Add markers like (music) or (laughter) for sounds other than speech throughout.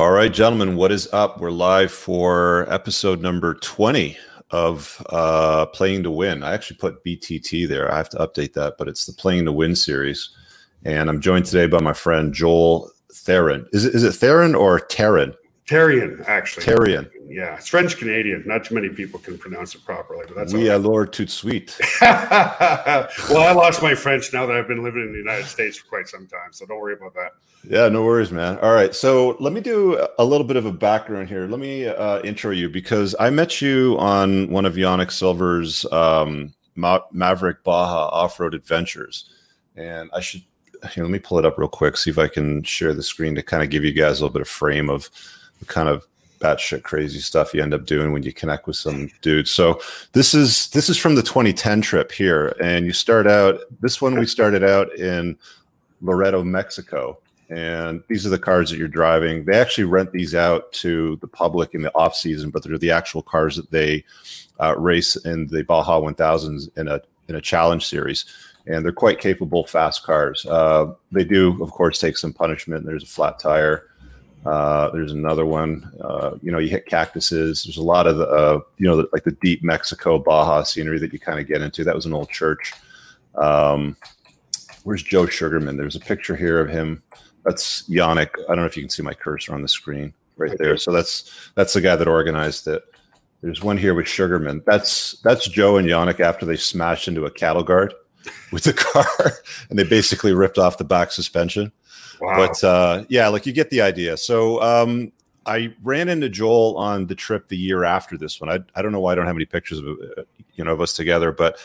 All right, gentlemen, what is up? We're live for episode number 20 of uh, Playing to Win. I actually put BTT there. I have to update that, but it's the Playing to Win series. And I'm joined today by my friend Joel Therien. Is it, is it Theron or Terran? Therien, actually. Therien. Yeah, it's French Canadian. Not too many people can pronounce it properly, but that's we are Lord tout suite. (laughs) well, I lost my French now that I've been living in the United States for quite some time, so don't worry about that. Yeah, no worries, man. All right, so let me do a little bit of a background here. Let me uh, intro you because I met you on one of Yannick Silver's um, Ma- Maverick Baja off-road adventures, and I should here, let me pull it up real quick, see if I can share the screen to kind of give you guys a little bit of frame of kind of batshit crazy stuff you end up doing when you connect with some dudes. So this is this is from the 2010 trip here, and you start out. This one we started out in Loreto, Mexico, and these are the cars that you're driving. They actually rent these out to the public in the off season, but they're the actual cars that they uh, race in the Baja 1000s in a in a challenge series. And they're quite capable, fast cars. Uh, they do, of course, take some punishment. There's a flat tire. Uh, there's another one. Uh, you know, you hit cactuses. There's a lot of the, uh, you know, like the deep Mexico Baja scenery that you kind of get into. That was an old church. Um, where's Joe Sugarman? There's a picture here of him. That's Yannick. I don't know if you can see my cursor on the screen right there. So that's that's the guy that organized it. There's one here with Sugarman. That's that's Joe and Yannick after they smashed into a cattle guard (laughs) with the car, and they basically ripped off the back suspension. Wow. But uh, yeah, like you get the idea. So um, I ran into Joel on the trip the year after this one. I, I don't know why I don't have any pictures of uh, you know of us together, but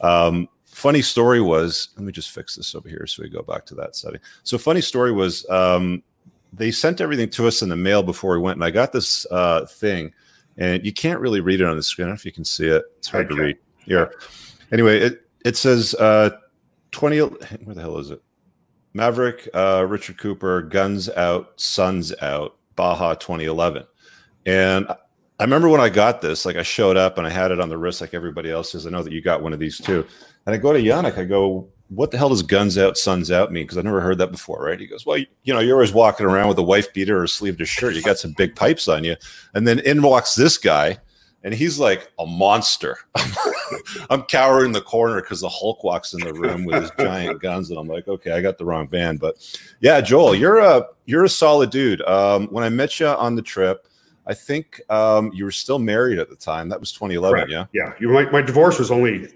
um, funny story was let me just fix this over here so we go back to that setting. So funny story was um, they sent everything to us in the mail before we went, and I got this uh, thing, and you can't really read it on the screen. I don't know if you can see it. It's hard to read. Here. Anyway, it it says uh, twenty. Where the hell is it? Maverick, uh, Richard Cooper, Guns Out, Suns Out, Baja 2011. And I remember when I got this, like I showed up and I had it on the wrist like everybody else is. I know that you got one of these too. And I go to Yannick, I go, what the hell does Guns Out, Suns Out mean? Because I've never heard that before, right? He goes, well, you, you know, you're always walking around with a wife beater or a sleeveless shirt. You got some big pipes on you. And then in walks this guy and he's like a monster. (laughs) I'm cowering in the corner because the Hulk walks in the room with his (laughs) giant guns, and I'm like, okay, I got the wrong van. But yeah, Joel, you're a you're a solid dude. Um, when I met you on the trip, I think um, you were still married at the time. That was 2011, Correct. yeah. Yeah, you my, my divorce was only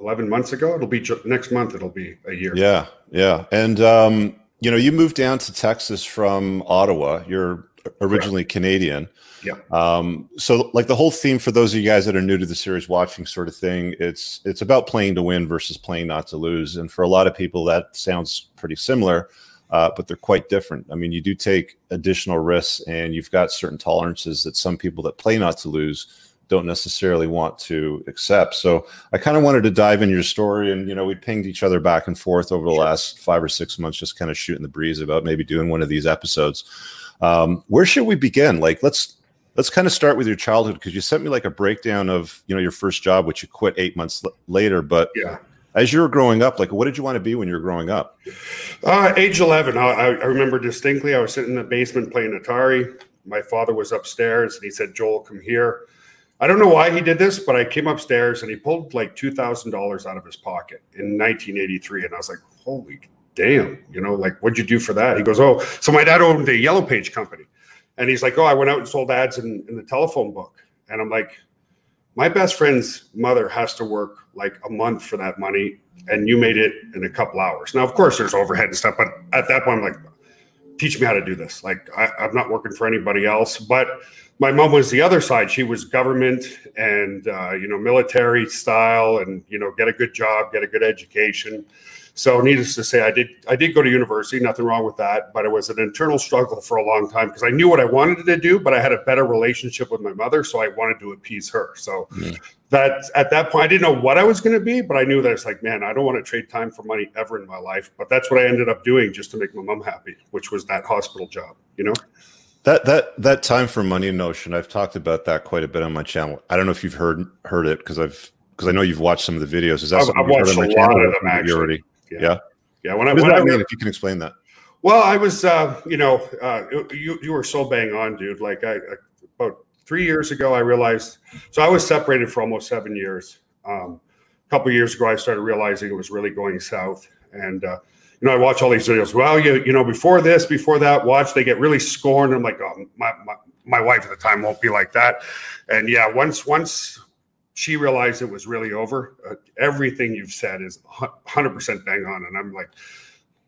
11 months ago. It'll be ju- next month. It'll be a year. Yeah, yeah. And um, you know, you moved down to Texas from Ottawa. You're originally Canadian. Yeah. Um, so like the whole theme for those of you guys that are new to the series watching sort of thing, it's it's about playing to win versus playing not to lose. And for a lot of people that sounds pretty similar, uh, but they're quite different. I mean, you do take additional risks and you've got certain tolerances that some people that play not to lose don't necessarily want to accept. So I kind of wanted to dive into your story and you know, we pinged each other back and forth over the Sure. last five or six months, just kind of shooting the breeze about maybe doing one of these episodes. Um, where should we begin? Like let's let's kind of start with your childhood because you sent me like a breakdown of you know your first job, which you quit eight months l- later. But Yeah. as you were growing up, like what did you want to be when you were growing up? Uh, age 11, I, I remember distinctly. I was sitting in the basement playing Atari. My father was upstairs and he said, Joel, come here. I don't know why he did this, but I came upstairs and he pulled like $2,000 out of his pocket in 1983. And I was like, holy damn, you know, like, what'd you do for that? He goes, oh, so my dad owned a yellow page company. And he's like, oh, I went out and sold ads in, in the telephone book. And I'm like, my best friend's mother has to work like a month for that money and you made it in a couple hours. Now, of course, there's overhead and stuff, but at that point, I'm like, teach me how to do this. Like, I, I'm not working for anybody else. But my mom was the other side. She was government and, uh, you know, military style and, you know, get a good job, get a good education. So, needless to say, I did. I did go to university. Nothing wrong with that, but it was an internal struggle for a long time because I knew what I wanted to do, but I had a better relationship with my mother, so I wanted to appease her. So, Mm. that at that point, I didn't know what I was going to be, but I knew that it's like, man, I don't want to trade time for money ever in my life. But that's what I ended up doing just to make my mom happy, which was that hospital job. You know, That that that time for money notion, I've talked about that quite a bit on my channel. I don't know if you've heard heard it because I've because I know you've watched some of the videos. Is that I've- something I've watched on my a channel lot of them, actually. already- yeah, Yeah. yeah. When I when I mean? If you can explain that. Well, I was, uh, you know, uh, you you were so bang on, dude. Like I, I, about three years ago, I realized. So I was separated for almost seven years. Um, a couple years ago, I started realizing it was really going south, and uh, you know, I watch all these videos. Well, you you know, before this, before that, watch they get really scorned. I'm like, oh, my, my my wife at the time won't be like that, and yeah, once once she realized it was really over, uh, everything you've said is 100% bang on, and I'm like,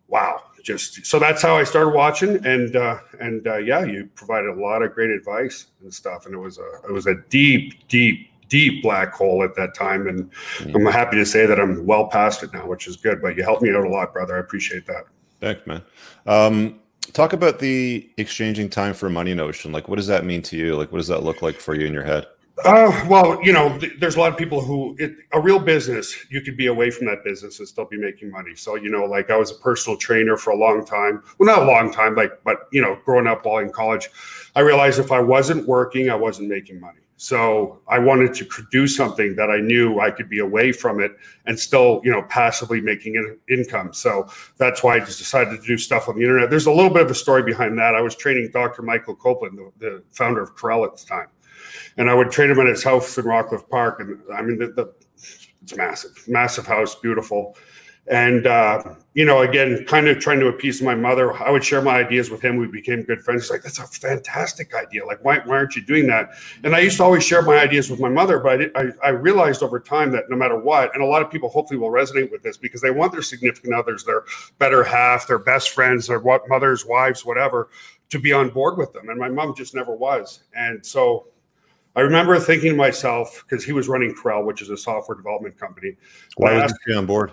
wow, just so that's how I started watching, and uh, and uh, yeah, you provided a lot of great advice and stuff, and it was a it was a deep, deep, deep black hole at that time, and mm-hmm. I'm happy to say that I'm well past it now, which is good. But you helped me out a lot, brother. I appreciate that. Thanks, man. Um, talk about the exchanging time for money notion. Like, what does that mean to you? Like, what does that look like for you in your head? Uh, well, you know, th- there's a lot of people who it, a real business, you could be away from that business and still be making money. So, you know, like I was a personal trainer for a long time. Well, not a long time, like, but you know, growing up while in college, I realized if I wasn't working, I wasn't making money. So I wanted to do something that I knew I could be away from it and still, you know, passively making an income. So that's why I just decided to do stuff on the internet. There's a little bit of a story behind that. I was training Dr. Michael Cowpland, the, the founder of Corel at the time and I would train him at his house in Rockcliffe Park. And I mean, the, the it's massive, massive house, beautiful. And, uh, you know, again, kind of trying to appease my mother. I would share my ideas with him. We became good friends. He's like, that's a fantastic idea. Like, why, why aren't you doing that? And I used to always share my ideas with my mother, but I, I, I realized over time that no matter what, and a lot of people hopefully will resonate with this because they want their significant others, their better half, their best friends, their what mothers, wives, whatever, to be on board with them. And my mom just never was. And so I remember thinking to myself because he was running Corel, which is a software development company. Why wasn't she on board?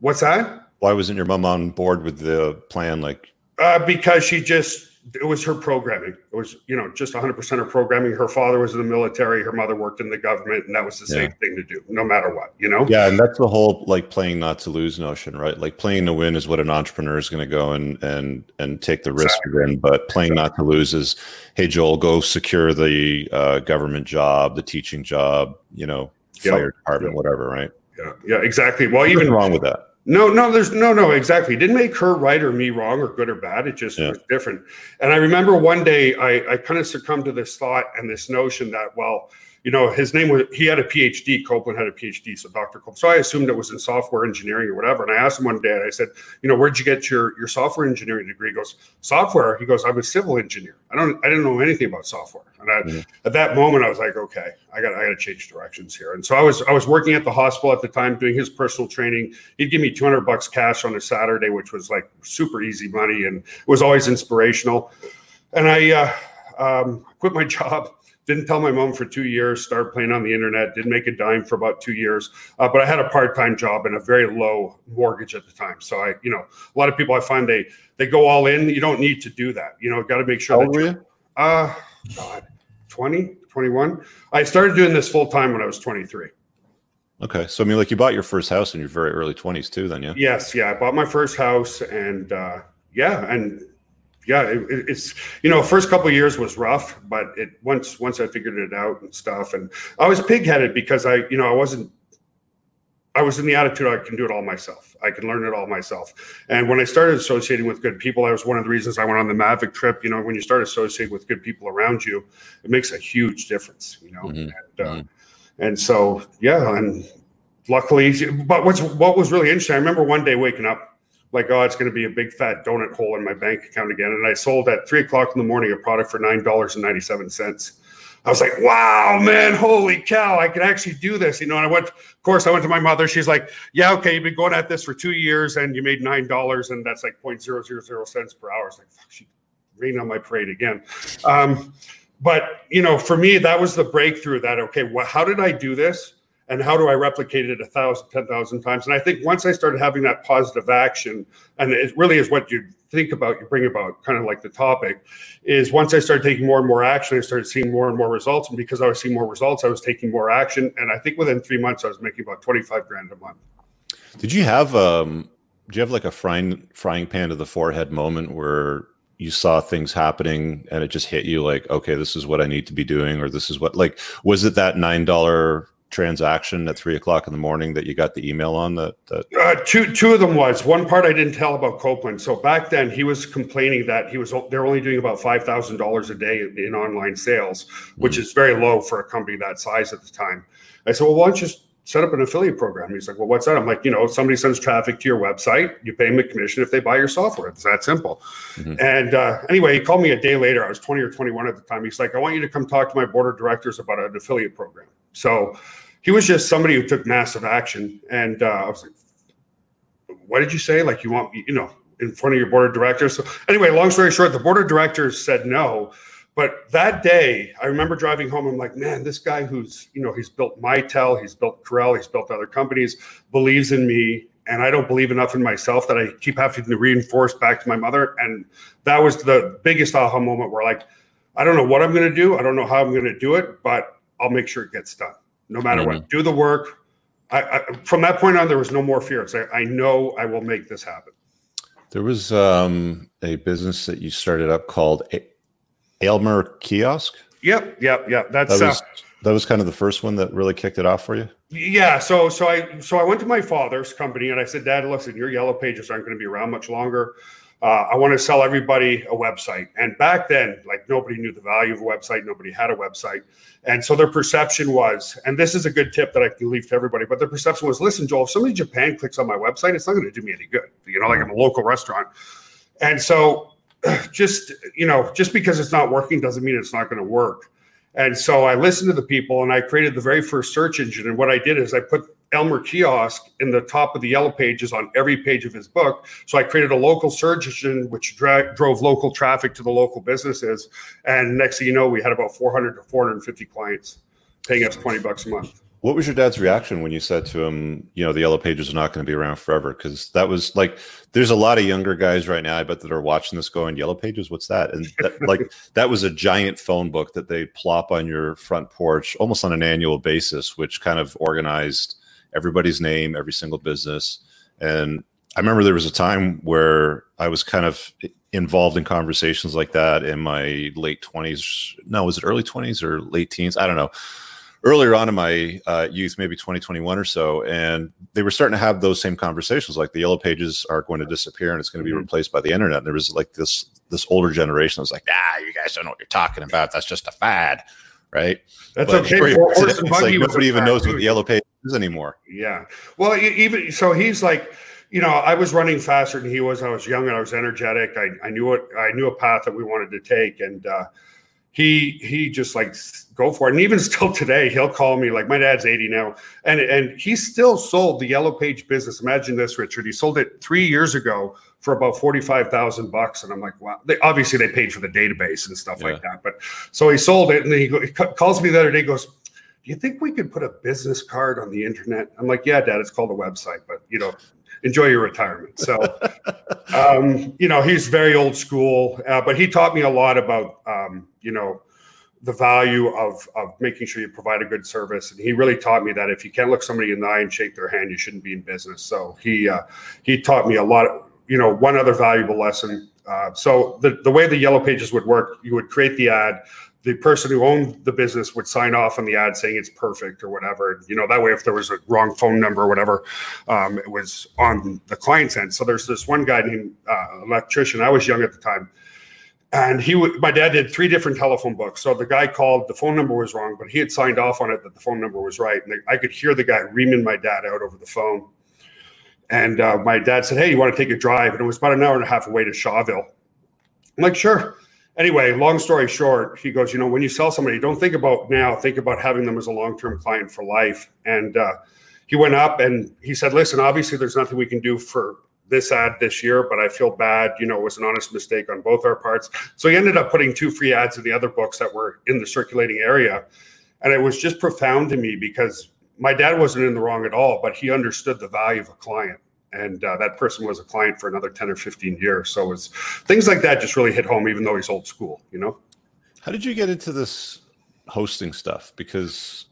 What's that? Why wasn't your mom on board with the plan? Like, uh, because she just it was her programming. It was, you know, just 100% her programming. Her father was in the military. Her mother worked in the government, and that was the yeah. safe thing to do, no matter what, you know? Yeah. And that's the whole like playing not to lose notion, right? Like playing to win is what an entrepreneur is going to go and, and, and take the risk exactly. in. But playing exactly. not to lose is, hey, Joel, go secure the uh, government job, the teaching job, you know, fire yep. department, yep. whatever, right? Yeah. Yeah. Exactly. Well, even wrong with that. No, no, there's no, no, exactly. It didn't make her right or me wrong or good or bad. It just yeah. was different. And I remember one day I, I kind of succumbed to this thought and this notion that, well, you know, his name was, he had a PhD. Cowpland had a PhD. So Dr. Cowpland. So I assumed it was in software engineering or whatever. And I asked him one day, I said, you know, where'd you get your, your software engineering degree? He goes, software. He goes, I'm a civil engineer. I don't, I didn't know anything about software. And I, mm-hmm. at that moment, I was like, okay, I got, I got to change directions here. And so I was, I was working at the hospital at the time doing his personal training. He'd give me 200 bucks cash on a Saturday, which was like super easy money. And it was always inspirational. And I, uh, um, quit my (laughs) job didn't tell my mom for two years. Started playing on the internet. Didn't make a dime for about two years. Uh, but I had a part-time job and a very low mortgage at the time. So I, you know, a lot of people I find they they go all in. You don't need to do that. You know, got to make sure. How old were you? Uh, God, 20, 21. I started doing this full time when I was 23. Okay, so I mean, like you bought your first house in your very early 20s too, then yeah. Yes, yeah, I bought my first house, and uh, yeah, and yeah, it, it's you know, first couple years was rough, but it once once I figured it out and stuff, and I was pigheaded because I you know I wasn't. I was in the attitude I can do it all myself. I can learn it all myself. And when I started associating with good people, that was one of the reasons I went on the Mavic trip. You know, when you start associating with good people around you, it makes a huge difference. You know, mm-hmm. and, uh, mm-hmm. and so yeah, and luckily, but what's what was really interesting. I remember one day waking up like, oh, it's going to be a big fat donut hole in my bank account again. And I sold at three o'clock in the morning a product for nine dollars and ninety seven cents. I was like, wow, man, holy cow, I can actually do this. You know, and I went, of course, I went to my mother. She's like, yeah, okay, you've been going at this for two years and you made $9 and that's like 0.000 cents per hour. It's like, she rained on my parade again. Um, but, you know, for me, that was the breakthrough that, okay, well, how did I do this? And how do I replicate it a thousand, ten thousand times? And I think once I started having that positive action, and it really is what you think about, you bring about, kind of like the topic, is once I started taking more and more action, I started seeing more and more results. And because I was seeing more results, I was taking more action. And I think within three months, I was making about twenty five grand a month. Did you have um? Do you have like a frying frying pan to the forehead moment where you saw things happening and it just hit you like okay this is what i need to be doing or this is what like was it that nine dollar transaction at three o'clock in the morning that you got the email on that, that... Uh, two two of them was one part I didn't tell about Cowpland. So back then he was complaining that he was they're only doing about five thousand dollars a day in, in online sales, which mm. is very low for a company that size at the time. I said, well, why don't you just set up an affiliate program? He's like, well, what's that? I'm like, you know, somebody sends traffic to your website, you pay them a commission if they buy your software. It's that simple. Mm-hmm. And uh, anyway, he called me a day later. I was 20 or 21 at the time. He's like, I want you to come talk to my board of directors about an affiliate program. So he was just somebody who took massive action. And uh, I was like, what did you say? Like, you want, you know, in front of your board of directors? So anyway, long story short, the board of directors said no but that day, I remember driving home. I'm like, man, this guy who's, you know, he's built Mitel, he's built Corel, he's built other companies, believes in me. And I don't believe enough in myself that I keep having to reinforce back to my mother. And that was the biggest aha moment where, like, I don't know what I'm going to do. I don't know how I'm going to do it, but I'll make sure it gets done no matter mm-hmm. what. Do the work. I, I, from that point on, there was no more fear. It's like, I know I will make this happen. There was um, a business that you started up called Aylmer kiosk. Yep, yep, yep. That's that was, uh, that was kind of the first one that really kicked it off for you. Yeah. So so I so I went to my father's company and I said, Dad, listen, your yellow pages aren't going to be around much longer. Uh, I want to sell everybody a website. And back then, like nobody knew the value of a website. Nobody had a website. And so their perception was, and this is a good tip that I can leave to everybody, but their perception was, listen, Joel, if somebody in Japan clicks on my website, it's not going to do me any good. You know, like I'm a local restaurant. And so (clears throat) just you know just because it's not working doesn't mean it's not going to work and so i listened to the people and i created the very first search engine and what i did is i put Aylmer kiosk in the top of the yellow pages on every page of his book so i created a local search engine which dra- drove local traffic to the local businesses and next thing you know we had about 400 to 450 clients paying us 20 bucks a month what was your dad's reaction when you said to him, you know, the yellow pages are not going to be around forever? Because that was like, there's a lot of younger guys right now, I bet that are watching this going, yellow pages, what's that? And that, (laughs) like, that was a giant phone book that they plop on your front porch almost on an annual basis, which kind of organized everybody's name, every single business. And I remember there was a time where I was kind of involved in conversations like that in my late 20s. No, was it early 20s or late teens? I don't know earlier on in my uh, youth, maybe 2021 or so, and they were starting to have those same conversations. Like the yellow pages are going to disappear and it's going to be mm-hmm. replaced by the internet. And there was like this this older generation that was like, ah, you guys don't know what you're talking about. That's just a fad, right? That's but okay. it's like nobody even knows what the yellow page is anymore. Yeah. Well, even so, he's like. You know, I was running faster than he was. I was young and I was energetic. I, I knew what I knew a path that we wanted to take, and uh, he he just like go for it. And even (laughs) still today, he'll call me like my dad's 80 now, and and he still sold the yellow page business. Imagine this, Richard. He sold it three years ago for about 45,000 bucks. And I'm like, wow. They, obviously, they paid for the database and stuff yeah. like that. But so he sold it, and then he, he calls me the other day, goes, "Do you think we could put a business card on the internet?" I'm like, "Yeah, Dad. It's called a website, but you know." enjoy your retirement. So, (laughs) um, you know, he's very old school, uh, but he taught me a lot about, um, you know, the value of, of making sure you provide a good service. And he really taught me that if you can't look somebody in the eye and shake their hand, you shouldn't be in business. So he, uh, he taught me a lot, of, you know, one other valuable lesson. Uh, so the, the way the yellow pages would work, you would create the ad, the person who owned the business would sign off on the ad saying it's perfect or whatever. You know, that way, if there was a wrong phone number or whatever, um, it was on the client's end. So there's this one guy named uh, electrician. I was young at the time. And he would, my dad did three different telephone books. So the guy called, the phone number was wrong, but he had signed off on it that the phone number was right. And I could hear the guy reaming my dad out over the phone. And uh, my dad said, Hey, you want to take a drive? And it was about an hour and a half away to Shawville. I'm like, Sure anyway, long story short, he goes, you know, when you sell somebody, don't think about now, think about having them as a long term client for life. And uh, he went up and he said, listen, obviously there's nothing we can do for this ad this year, but I feel bad. You know, it was an honest mistake on both our parts. So he ended up putting two free ads in the other books that were in the circulating area. And it was just profound to me because my dad wasn't in the wrong at all, but he understood the value of a client and uh, that person was a client for another 10 or 15 years. So it's things like that just really hit home even though he's old school you know? How did you get into this hosting stuff? Because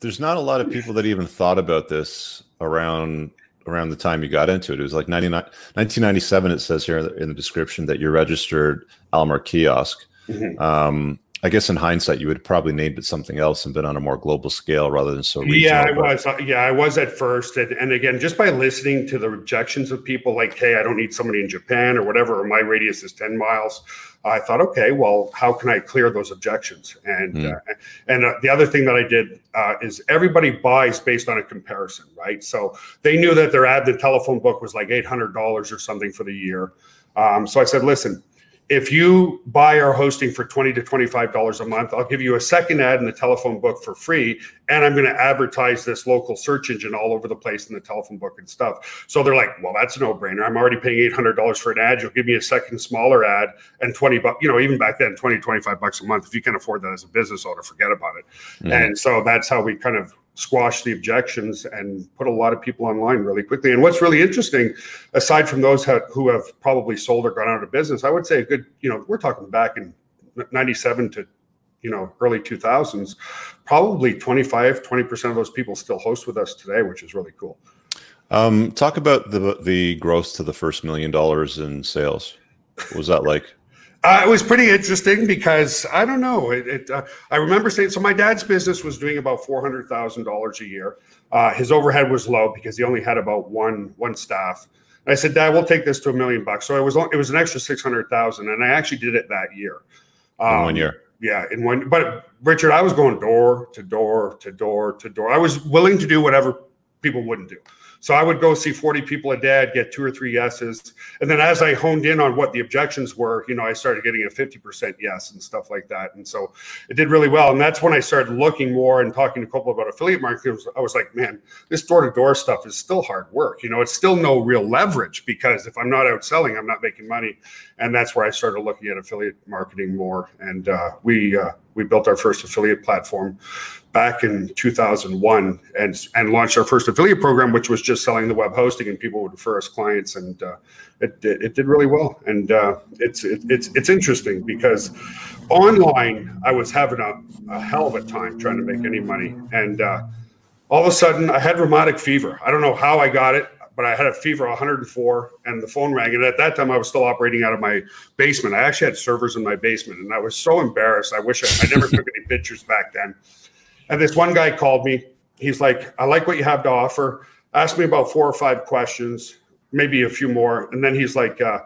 there's not a lot of people that even thought about this around around the time you got into it. It was like 99, 1997 it says here in the description that you registered Aylmer kiosk. Mm-hmm. um, I guess in hindsight, you would probably named it something else and been on a more global scale rather than so regional. Yeah, I was. Yeah, I was at first, and, and again, just by listening to the objections of people, like, "Hey, I don't need somebody in Japan or whatever, or my radius is ten miles." I thought, okay, well, how can I clear those objections? And mm. uh, and uh, the other thing that I did uh, is everybody buys based on a comparison, right? So they knew that their ad, the telephone book, was like eight hundred dollars or something for the year. Um, so I said, listen, if you buy our hosting for 20 to 25 dollars a month i'll give you a second ad in the telephone book for free and i'm going to advertise this local search engine all over the place in the telephone book and stuff. So they're like well that's a no-brainer. I'm already paying 800 dollars for an ad. You'll give me a second smaller ad and 20 bucks you know even back then 20 25 bucks a month. If you can afford that as a business owner forget about it. Mm-hmm. and so that's how we kind of squash the objections and put a lot of people online really quickly. And what's really interesting, aside from those who have probably sold or gone out of business, I would say a good, you know, we're talking back in 97 to, you know, early 2000s, probably 25, 20% of those people still host with us today, which is really cool. Um, talk about the, the growth to the first million dollars in sales. What was that like? Uh, it was pretty interesting because I don't know. It, it uh, I remember saying so. My dad's business was doing about four hundred thousand dollars a year. Uh, his overhead was low because he only had about one one staff. And I said, Dad, we'll take this to a million bucks. So it was it was an extra six hundred thousand, and I actually did it that year. Um, in one year. Yeah, in one. But Richard, I was going door to door to door to door. I was willing to do whatever people wouldn't do. So I would go see 40 people a day, I'd get two or three yeses. And then as I honed in on what the objections were, you know, I started getting a 50% yes and stuff like that. And so it did really well. And that's when I started looking more and talking to a couple about affiliate marketing. I was like, man, this door to door stuff is still hard work. You know, it's still no real leverage because if I'm not out selling, I'm not making money. And that's where I started looking at affiliate marketing more. And uh, we, uh, we built our first affiliate platform back in 2001 and and launched our first affiliate program, which was just selling the web hosting, and people would refer us clients, and uh, it, it, it did really well. And uh, it's it, it's it's interesting because online I was having a, a, hell of a time trying to make any money, and uh, all of a sudden I had rheumatic fever. I don't know how I got it but I had a fever 104 and the phone rang. And at that time, I was still operating out of my basement. I actually had servers in my basement and I was so embarrassed. I wish I, I never took any pictures back then. And this one guy called me. He's like, I like what you have to offer. Asked me about four or five questions, maybe a few more. And then he's like, uh,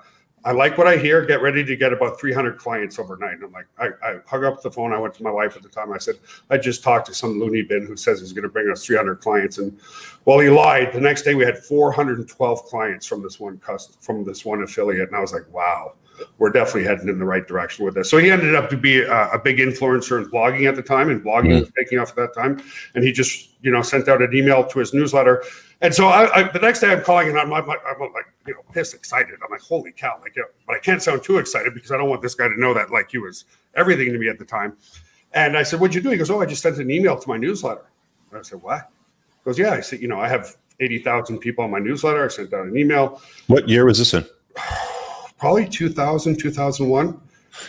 I like what I hear. Get ready to get about 300 clients overnight. And I'm like, I, I hung up the phone. I went to my wife at the time. I said, I just talked to some loony bin who says he's going to bring us 300 clients. And well, he lied. The next day we had 412 clients from this one cust- from this one affiliate. And I was like, wow, we're definitely heading in the right direction with this. So he ended up to be a, a big influencer in blogging at the time, and blogging mm-hmm. was taking off at that time. And he just, you know, sent out an email to his newsletter and so I, I, the next day I'm calling and I'm, I'm, like, I'm like, you know, pissed, excited. I'm like, holy cow! Like, you know, but I can't sound too excited because I don't want this guy to know that like he was everything to me at the time. And I said, what'd you do? He goes, oh, I just sent an email to my newsletter. And I said, what? He goes, yeah. I said, you know, I have 80,000 people on my newsletter. I sent out an email. What year was this in? Probably 2000, 2001.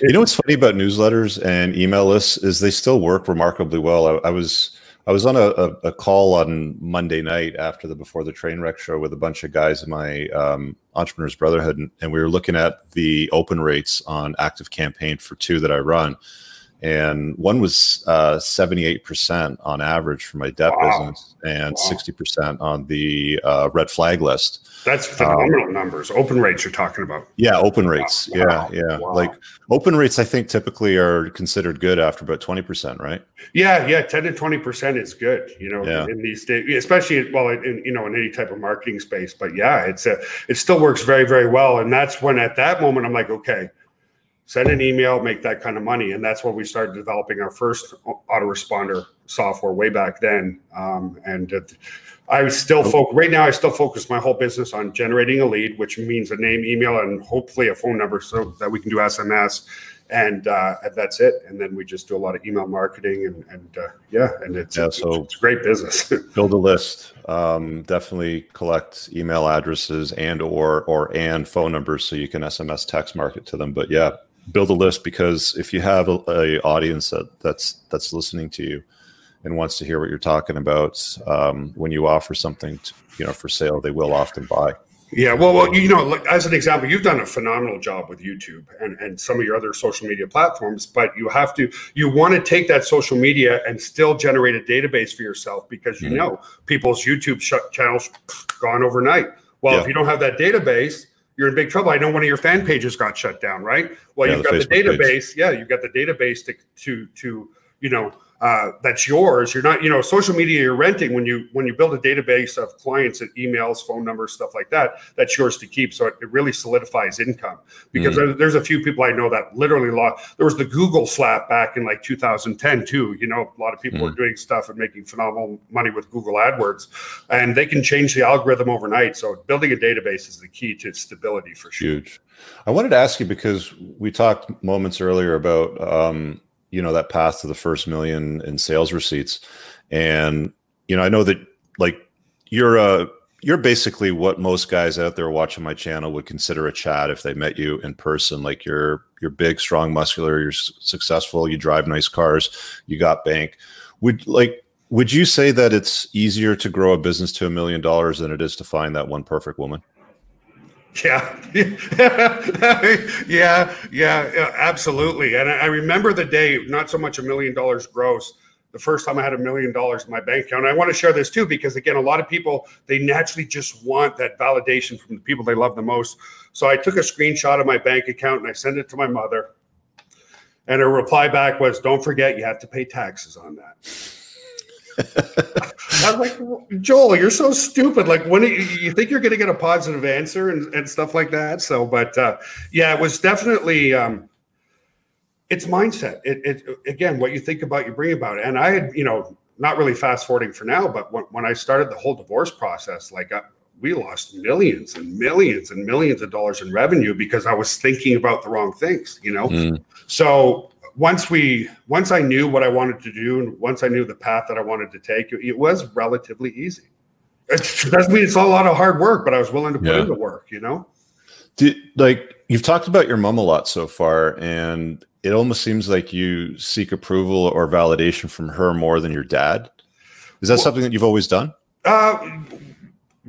You know what's funny about newsletters and email lists is they still work remarkably well. I, I was I was on a, a, call on Monday night after the Before the Train Wreck show with a bunch of guys in my um, Entrepreneurs Brotherhood, and, and, we were looking at the open rates on Active Campaign for two that I run and one was uh, 78% on average for my debt wow. business and wow. 60% on the uh, red flag list that's phenomenal um, numbers open rates you're talking about yeah open rates wow. yeah yeah like open rates i think typically are considered good after about 20% right yeah yeah 10 to 20% is good you know yeah. in these days especially well in you know in any type of marketing space but yeah it's a it still works very very well and that's when at that moment i'm like okay send an email, make that kind of money. And that's when we started developing our first autoresponder software way back then. Um, and it, I still focus right now. I still focus my whole business on generating a lead, which means a name, email, and hopefully a phone number, so that we can do SMS. And, uh, that's it. And then we just do a lot of email marketing, and, and uh, yeah, and it's, yeah, it's, so it's great business. (laughs) build a list. Um, definitely collect email addresses and or or and phone numbers so you can SMS text market to them. But yeah, build a list because if you have a, a, audience that that's that's listening to you and wants to hear what you're talking about um, when you offer something to, you know for sale they will often buy Yeah, well, well, you know, as an example, you've done a phenomenal job with YouTube and, and some of your other social media platforms, but you have to, you want to take that social media and still generate a database for yourself because you mm-hmm. know people's YouTube channels gone overnight. Well, yeah. if you don't have that database, you're in big trouble. I know one of your fan pages got shut down, right? Well, yeah, you've the got Facebook the database. Page. Yeah, you've got the database to to to you know uh, that's yours. You're not, you know, social media you're renting when you when you build a database of clients and emails, phone numbers, stuff like that. That's yours to keep. So it, it really solidifies income because mm. there's a few people I know that literally lost. There was the Google slap back in like 2010 too. You know, a lot of people mm. were doing stuff and making phenomenal money with Google AdWords, and they can change the algorithm overnight. So building a database is the key to stability for sure. Huge. I wanted to ask you because we talked moments earlier about. Um, you know that path to the first million in sales receipts. And you know i know that like you're a uh, you're basically what most guys out there watching my channel would consider a Chad if they met you in person. Like you're you're big strong muscular you're successful you drive nice cars you got bank. Would like would you say that it's easier to grow a business to a million dollars than it is to find that one perfect woman (laughs) yeah. yeah, yeah, absolutely. And I remember the day, not so much a million dollars gross, the first time I had a million dollars in my bank account. I want to share this too, because again, a lot of people, they naturally just want that validation from the people they love the most. So I took a screenshot of my bank account and I sent it to my mother. And her reply back was, Don't forget, you have to pay taxes on that. I'm like, Joel, you're so stupid. Like, when you, you think you're going to get a positive answer and, and stuff like that. So, but uh, yeah, it was definitely um, it's mindset. It, it again, what you think about, you bring about it. And I had, you know, not really fast forwarding for now, but when, when I started the whole divorce process, like. Uh, we lost millions and millions and millions of dollars in revenue because I was thinking about the wrong things, you know? Mm. So once we once I knew what I wanted to do and once I knew the path that I wanted to take, it, it was relatively easy. It doesn't mean it's a lot of hard work, but I was willing to put yeah. in the work, you know. Did, like you've talked about your mom a lot so far, and it almost seems like you seek approval or validation from her more than your dad. Is that well, something that you've always done? Uh,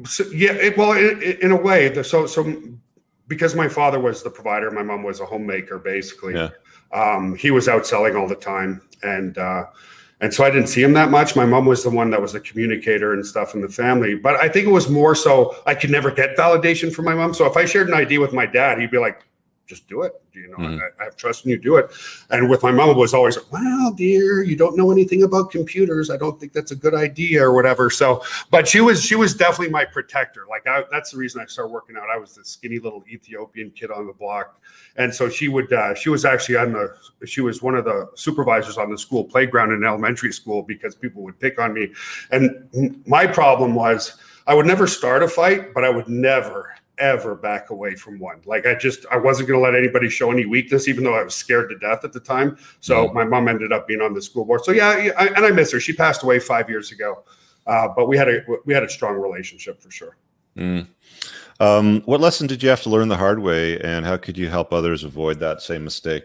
so, yeah. It, well, in, in a way, so so because my father was the provider, my mom was a homemaker, basically. Yeah. Um, he was out selling all the time, and uh, and so I didn't see him that much. My mom was the one that was the communicator and stuff in the family. But I think it was more so I could never get validation from my mom. So if I shared an idea with my dad, he'd be like, just do it. Do you know, mm-hmm. I, I, have trust in you, do it. And with my mom, it was always, well, dear, you don't know anything about computers. I don't think that's a good idea or whatever. So, but she was, she was definitely my protector. Like I, that's the reason I started working out. I was the skinny little Ethiopian kid on the block. And so she would, uh, she was actually on the, she was one of the supervisors on the school playground in elementary school because people would pick on me. And my problem was I would never start a fight, but I would never, ever back away from one. Like I just I wasn't going to let anybody show any weakness, even though I was scared to death at the time. So mm. my mom ended up being on the school board. So yeah, I, and I miss her. She passed away five years ago, uh, but we had a we had a strong relationship for sure. Mm. Um, what lesson did you have to learn the hard way, and how could you help others avoid that same mistake?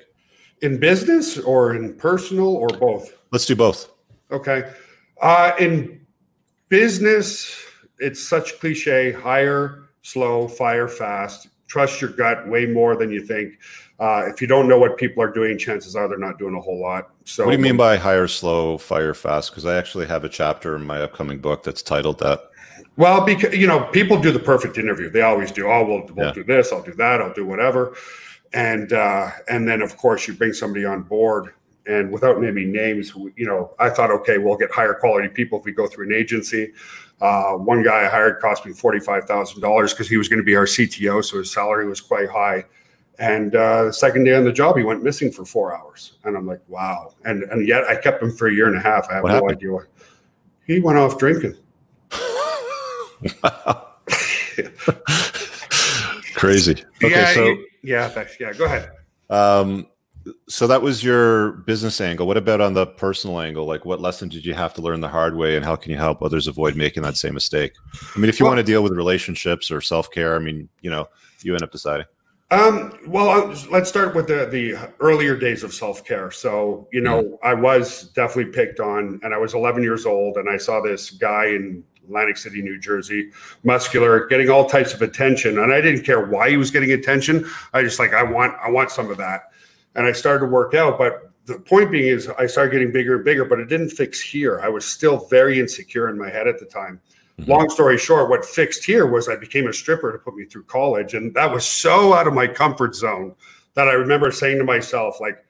In business or in personal or both? Let's do both. Okay. Uh, in business, it's such cliche. Hire slow, fire fast, trust your gut way more than you think. Uh, if you don't know what people are doing, chances are they're not doing a whole lot. So, what do you mean by hire slow, fire fast? Because I actually have a chapter in my upcoming book that's titled that. Well, because you know, people do the perfect interview. They always do. Oh, we'll, we'll yeah. do this. I'll do that. I'll do whatever. And uh, and then of course you bring somebody on board, and without naming names, you know, I thought, okay, we'll get higher quality people if we go through an agency. Uh, one guy I hired cost me forty-five thousand dollars because he was going to be our CTO, so his salary was quite high. And uh, the second day on the job, he went missing for four hours, and I'm like, wow. And and yet I kept him for a year and a half. I have what no happened? idea why. He went off drinking. (laughs) Crazy. Okay, yeah, so yeah, thanks. yeah. Go ahead. Um, so that was your business angle. What about on the personal angle? Like, what lesson did you have to learn the hard way, and how can you help others avoid making that same mistake? I mean, if you well, want to deal with relationships or self care, I mean, you know, you end up deciding. Um, well, let's start with the the earlier days of self care. So, you know, mm-hmm. I was definitely picked on, and I was 11 years old, and I saw this guy in Atlantic City, New Jersey, muscular, getting all types of attention. And I didn't care why he was getting attention. I just like, I want, I want some of that. And I started to work out. But the point being is I started getting bigger and bigger, but it didn't fix here. I was still very insecure in my head at the time. Mm-hmm. Long story short, what fixed here was I became a stripper to put me through college. And that was so out of my comfort zone that I remember saying to myself, like,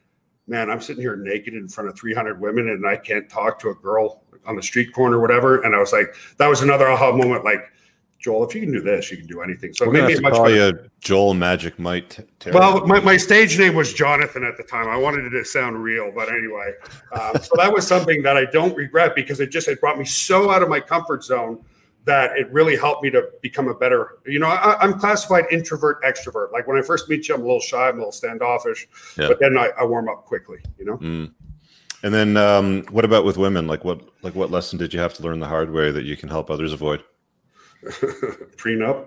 man, I'm sitting here naked in front of 300 women and I can't talk to a girl on the street corner or whatever. And I was like, that was another aha moment. Like, Joel, if you can do this, you can do anything. So We're maybe much call better. you Joel Magic Mike. Well, my, my stage name was Jonathan at the time. I wanted it to sound real, but anyway, um, so that was something that I don't regret because it just it brought me so out of my comfort zone that it really helped me to become a better. You know, I, am classified introvert extrovert. Like when I first meet you, I'm a little shy, I'm a little standoffish, yeah. but then I, I, warm up quickly. You know. Mm. And then, um, what about with women? Like, what like what lesson did you have to learn the hard way that you can help others avoid? (laughs) Prenup.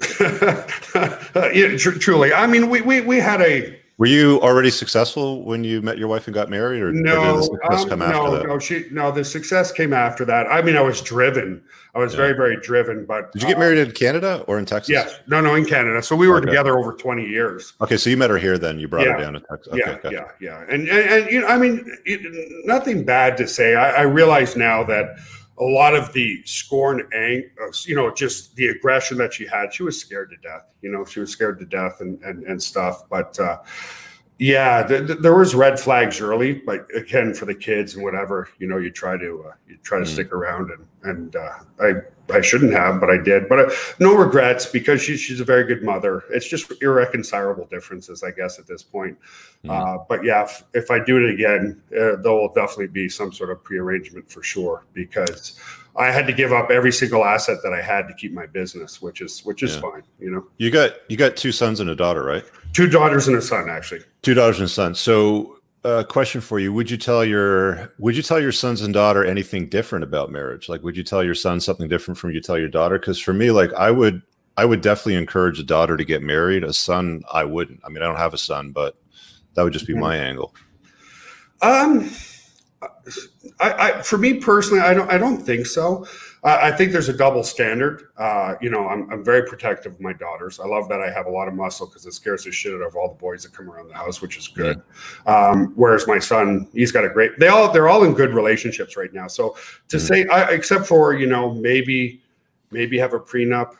(laughs) yeah, tr- truly. I mean, we, we we had a were you already successful when you met your wife and got married, or no? Or um, no, no. She no. The success came after that. I mean, I was driven. I was yeah. very, very driven. But did you get married uh, in Canada or in Texas? Yes. No, no, in Canada. So we were okay. together over twenty years. Okay, so you met her here, then you brought yeah. her down to Texas. Okay, yeah, yeah, yeah. And, and, and you know, I mean, it, nothing bad to say. I, I realize now that a lot of the scorn and uh, you know just the aggression that she had she was scared to death you know she was scared to death and and, and stuff but uh yeah th- th- there was red flags early but again for the kids and whatever you know you try to uh, you try to mm. stick around and and uh, i I shouldn't have, but I did. But uh, no regrets because she, she's a very good mother. It's just irreconcilable differences, I guess, at this point. Uh, but yeah, if, if, I do it again, uh, there will definitely be some sort of prearrangement for sure because I had to give up every single asset that I had to keep my business, which is which is yeah. fine. You know, you got you got two sons and a daughter, right? Two daughters and a son, actually. Two daughters and a son. So uh, question for you. Would you tell your would you tell your sons and daughter anything different about marriage? Like would you tell your son something different from you tell your daughter? Because for me like i would i would definitely encourage a daughter to get married. A son i wouldn't. I mean i don't have a son but that would just be mm-hmm. my angle. Um I, I for me personally i don't i don't think so I think there's a double standard. Uh, you know, I'm, I'm very protective of my daughters. I love that I have a lot of muscle because it scares the shit out of all the boys that come around the house, which is good. Um, whereas my son, he's got a great. They all they're all in good relationships right now. So to mm-hmm. say, I, except for you know maybe maybe have a prenup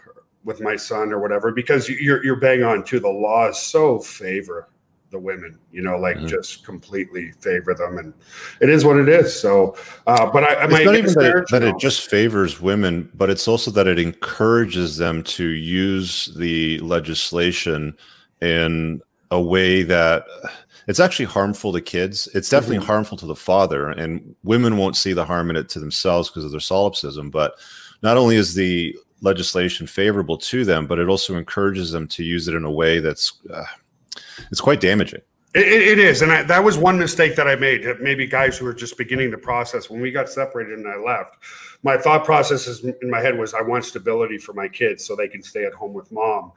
with my son or whatever, because you're you're bang on too. The law is so favor the women, you know, like mm-hmm. just completely favor them, and it is what it is. So, uh, but I, I it's not even that, that it just favors women, but it's also that it encourages them to use the legislation in a way that it's actually harmful to kids. It's definitely mm-hmm. harmful to the father, and women won't see the harm in it to themselves because of their solipsism. But not only is the legislation favorable to them, but it also encourages them to use it in a way that's uh, it's quite damaging. It, it is, and I, that was one mistake that I made. Maybe guys who were just beginning the process when we got separated and I left, my thought process in my head was I want stability for my kids so they can stay at home with mom.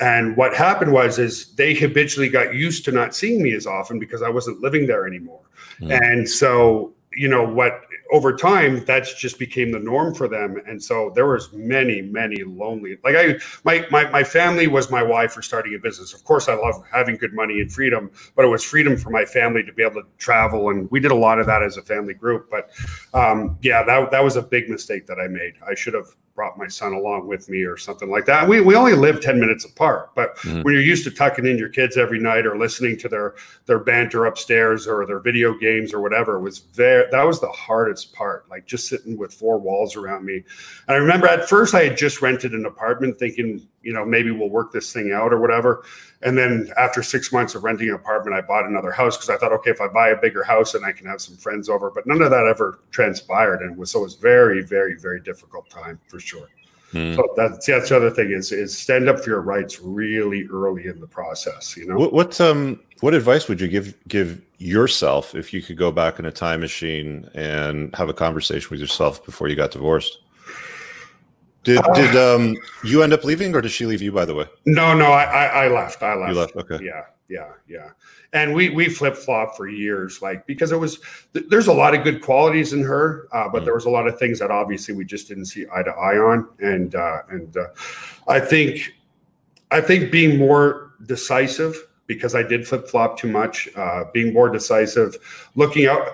And what happened was is they habitually got used to not seeing me as often because I wasn't living there anymore. Mm. And so, you know, what over time that's just became the norm for them and so there was many many lonely like i my, my my family was my why for starting a business of course i love having good money and freedom but it was freedom for my family to be able to travel and we did a lot of that as a family group but um, yeah that, that was a big mistake that i made i should have brought my son along with me or something like that. We, we only live 10 minutes apart, but mm-hmm. when you're used to tucking in your kids every night or listening to their, their banter upstairs or their video games or whatever was there. That was the hardest part, like just sitting with four walls around me. And I remember at first I had just rented an apartment thinking, you know, maybe we'll work this thing out or whatever. And then after six months of renting an apartment, I bought another house because I thought, okay, if I buy a bigger house, then I can have some friends over. But none of that ever transpired, and it was so it was very, very, very difficult time for sure. Mm. So that's that's the other thing is is stand up for your rights really early in the process. You know what, what um what advice would you give give yourself if you could go back in a time machine and have a conversation with yourself before you got divorced? Did uh, did um you end up leaving, or did she leave you? By the way, no, no, I I, I left. I left. You left. Okay. Yeah, yeah, yeah. And we we flip flop for years, like because it was th- there's a lot of good qualities in her, uh, but mm. there was a lot of things that obviously we just didn't see eye to eye on, and uh, and uh, I think I think being more decisive because I did flip flop too much, uh, being more decisive, looking out.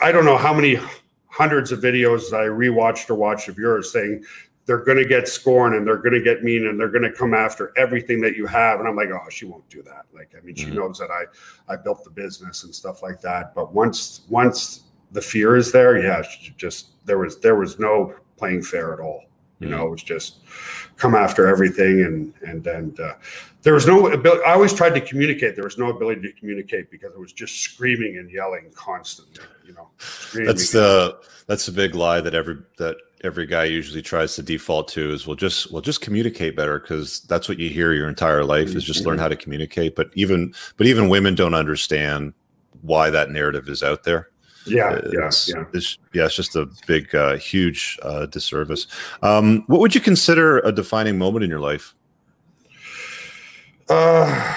I don't know how many hundreds of videos I rewatched or watched of yours saying they're going to get scorn and they're going to get mean and they're going to come after everything that you have. And I'm like, oh, she won't do that. Like, I mean, mm-hmm. she knows that I I built the business and stuff like that. But once once the fear is there, yeah, just there was there was no playing fair at all. You mm-hmm. know, it was just come after everything and and and uh, there was no ability. I always tried to communicate. There was no ability to communicate because it was just screaming and yelling constantly. You know, that's the that's the big lie that every that every guy usually tries to default to is we'll just we'll just communicate better because that's what you hear your entire life is just learn mm-hmm. how to communicate but even but even women don't understand why that narrative is out there yeah it's, yeah yeah. It's, yeah it's just a big uh, huge uh, disservice um, what would you consider a defining moment in your life uh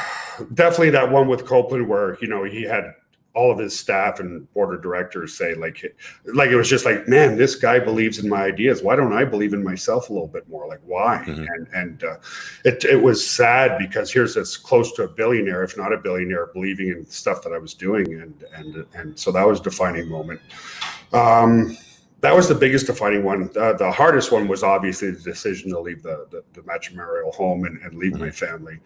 definitely that one with Cowpland where you know he had all of his staff and board of directors say like like it was just like man this guy believes in my ideas why don't i believe in myself a little bit more like why mm-hmm. and and uh, it, it was sad because here's this close to a billionaire if not a billionaire believing in stuff that i was doing and and and so that was defining moment um that was the biggest defining one. Uh, the hardest one was obviously the decision to leave the the, the matrimonial home and, and leave mm-hmm. my family.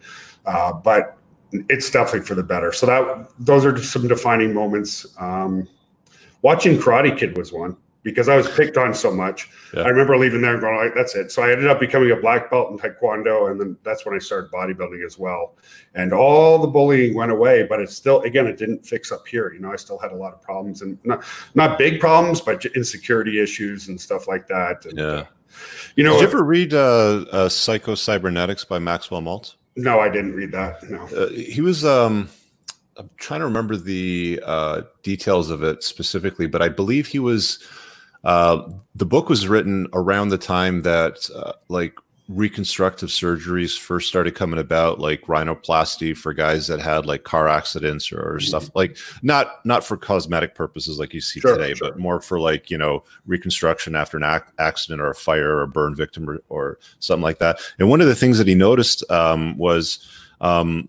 Uh, but it's definitely for the better. So that those are some defining moments. Um, watching Karate Kid was one because I was picked on so much. Yeah. I remember leaving there and going, right, "That's it." So I ended up becoming a black belt in Taekwondo, and then that's when I started bodybuilding as well. And all the bullying went away, but it still, again, it didn't fix up here. You know, I still had a lot of problems, and not not big problems, but insecurity issues and stuff like that. And, yeah. You know, did you ever read uh, uh, Psycho Cybernetics by Maxwell Maltz? No, I didn't read that. No. Uh, he was um I'm trying to remember the uh, details of it specifically, but I believe he was uh, the book was written around the time that uh, like reconstructive surgeries first started coming about like rhinoplasty for guys that had like car accidents or, or stuff mm-hmm. like not not for cosmetic purposes like you see sure, today sure. but more for like you know reconstruction after an ac- accident or a fire or a burn victim or, or, something like that and one of the things that he noticed um, was um,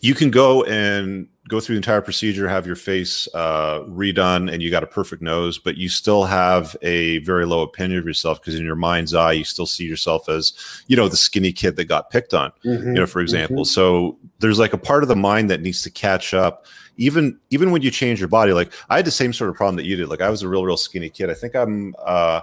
you can go and go through the entire procedure, have your face uh, redone, and you got a perfect nose, but you still have a very low opinion of yourself because in your mind's eye, you still see yourself as, you know, the skinny kid that got picked on, mm-hmm, you know, for example. Mm-hmm. So there's like a part of the mind that needs to catch up. Even even when you change your body, like I had the same sort of problem that you did. Like I was a real, real skinny kid. I think I'm uh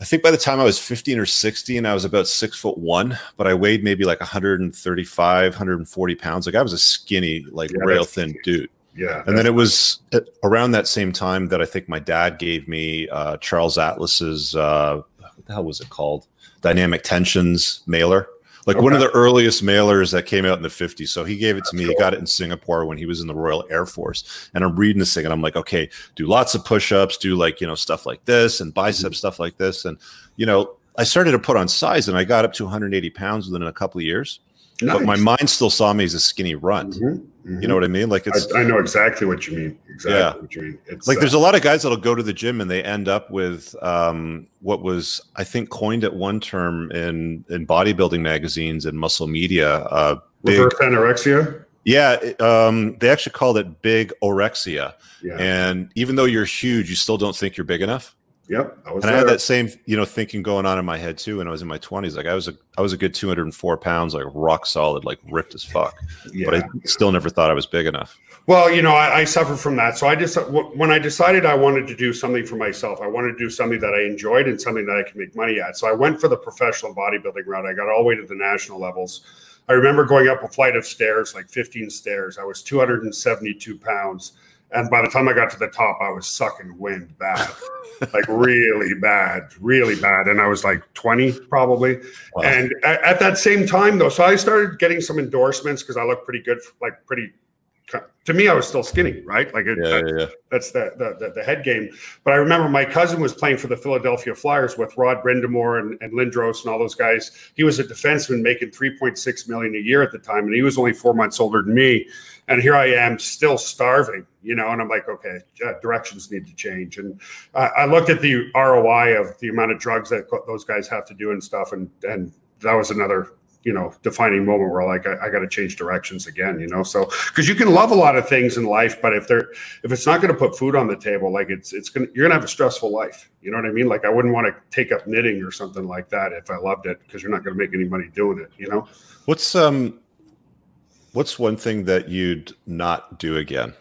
I think by the time I was 15 or 16, I was about six foot one, but I weighed maybe like 135, 140 pounds. Like I was a skinny, like yeah, rail thin dude. Yeah. And then it was around that same time that I think my dad gave me uh, Charles Atlas's, uh, what the hell was it called? Dynamic Tensions mailer like okay. one of the earliest mailers that came out in the 50s. So he gave it to me. Cool. He got it in Singapore when he was in the Royal Air Force. And I'm reading this thing and I'm like, okay, do lots of push ups, do like, you know, stuff like this and bicep mm-hmm. stuff like this. And, you know, I started to put on size and I got up to 180 pounds within a couple of years. Nice. But my mind still saw me as a skinny runt. Mm-hmm. Mm-hmm. You know what I mean? Like it's. I, I, know exactly what you mean. Exactly yeah. what you mean. It's like uh, there's a lot of guys that'll go to the gym and they end up with um, what was I think coined at one term in in bodybuilding magazines and muscle media. Uh, big, Reverse anorexia. Yeah, um, they actually called it big orexia. Yeah. And even though you're huge, you still don't think you're big enough. Yep. I and there. I had that same, you know, thinking going on in my head too when I was in my twenties. Like I was a I was a good 204 pounds, like rock solid, like ripped as fuck. Yeah, but I still never thought I was big enough. Well, you know, I, I suffer from that. So I just uh, when I decided I wanted to do something for myself, I wanted to do something that I enjoyed and something that I could make money at. So I went for the professional bodybuilding route. I got all the way to the national levels. I remember going up a flight of stairs, like 15 stairs. I was 272 pounds and by the time I got to the top, I was sucking wind bad, like really bad, really bad. And I was like 20 probably. Wow. And at, at, that same time, though, so I started getting some endorsements because I look pretty good, like pretty to me, I was still skinny, right? Like it, Yeah, that- yeah, yeah. that's the, the, the the head game. But I remember my cousin was playing for the Philadelphia Flyers with Rod Brind'Amour and, and Lindros and all those guys. He was a defenseman making three point six million a year at the time, and he was only four months older than me. And here I am, still starving, you know. And I'm like, okay, uh, directions need to change. And I, I looked at the ROI of the amount of drugs that those guys have to do and stuff, and and that was another you know defining moment where like I, I got to change directions again you know so because you can love a lot of things in life but if they're if it's not going to put food on the table like it's it's gonna you're gonna have a stressful life you know what i mean like i wouldn't want to take up knitting or something like that if i loved it because you're not going to make any money doing it you know What's um, what's one thing that you'd not do again?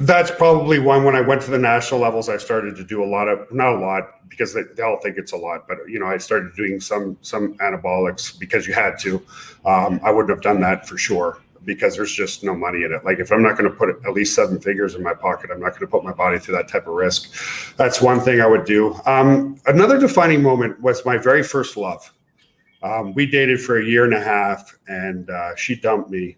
that's probably one. When i went to the national levels i started to do a lot of not a lot because they, they all think it's a lot but you know i started doing some some anabolics because you had to. Um, i wouldn't have done that for sure because there's just no money in it. Like if i'm not going to put at least seven figures in my pocket i'm not going to put my body through that type of risk. That's one thing i would do. Um, another defining moment was my very first love um, we dated for a year and a half and uh, she dumped me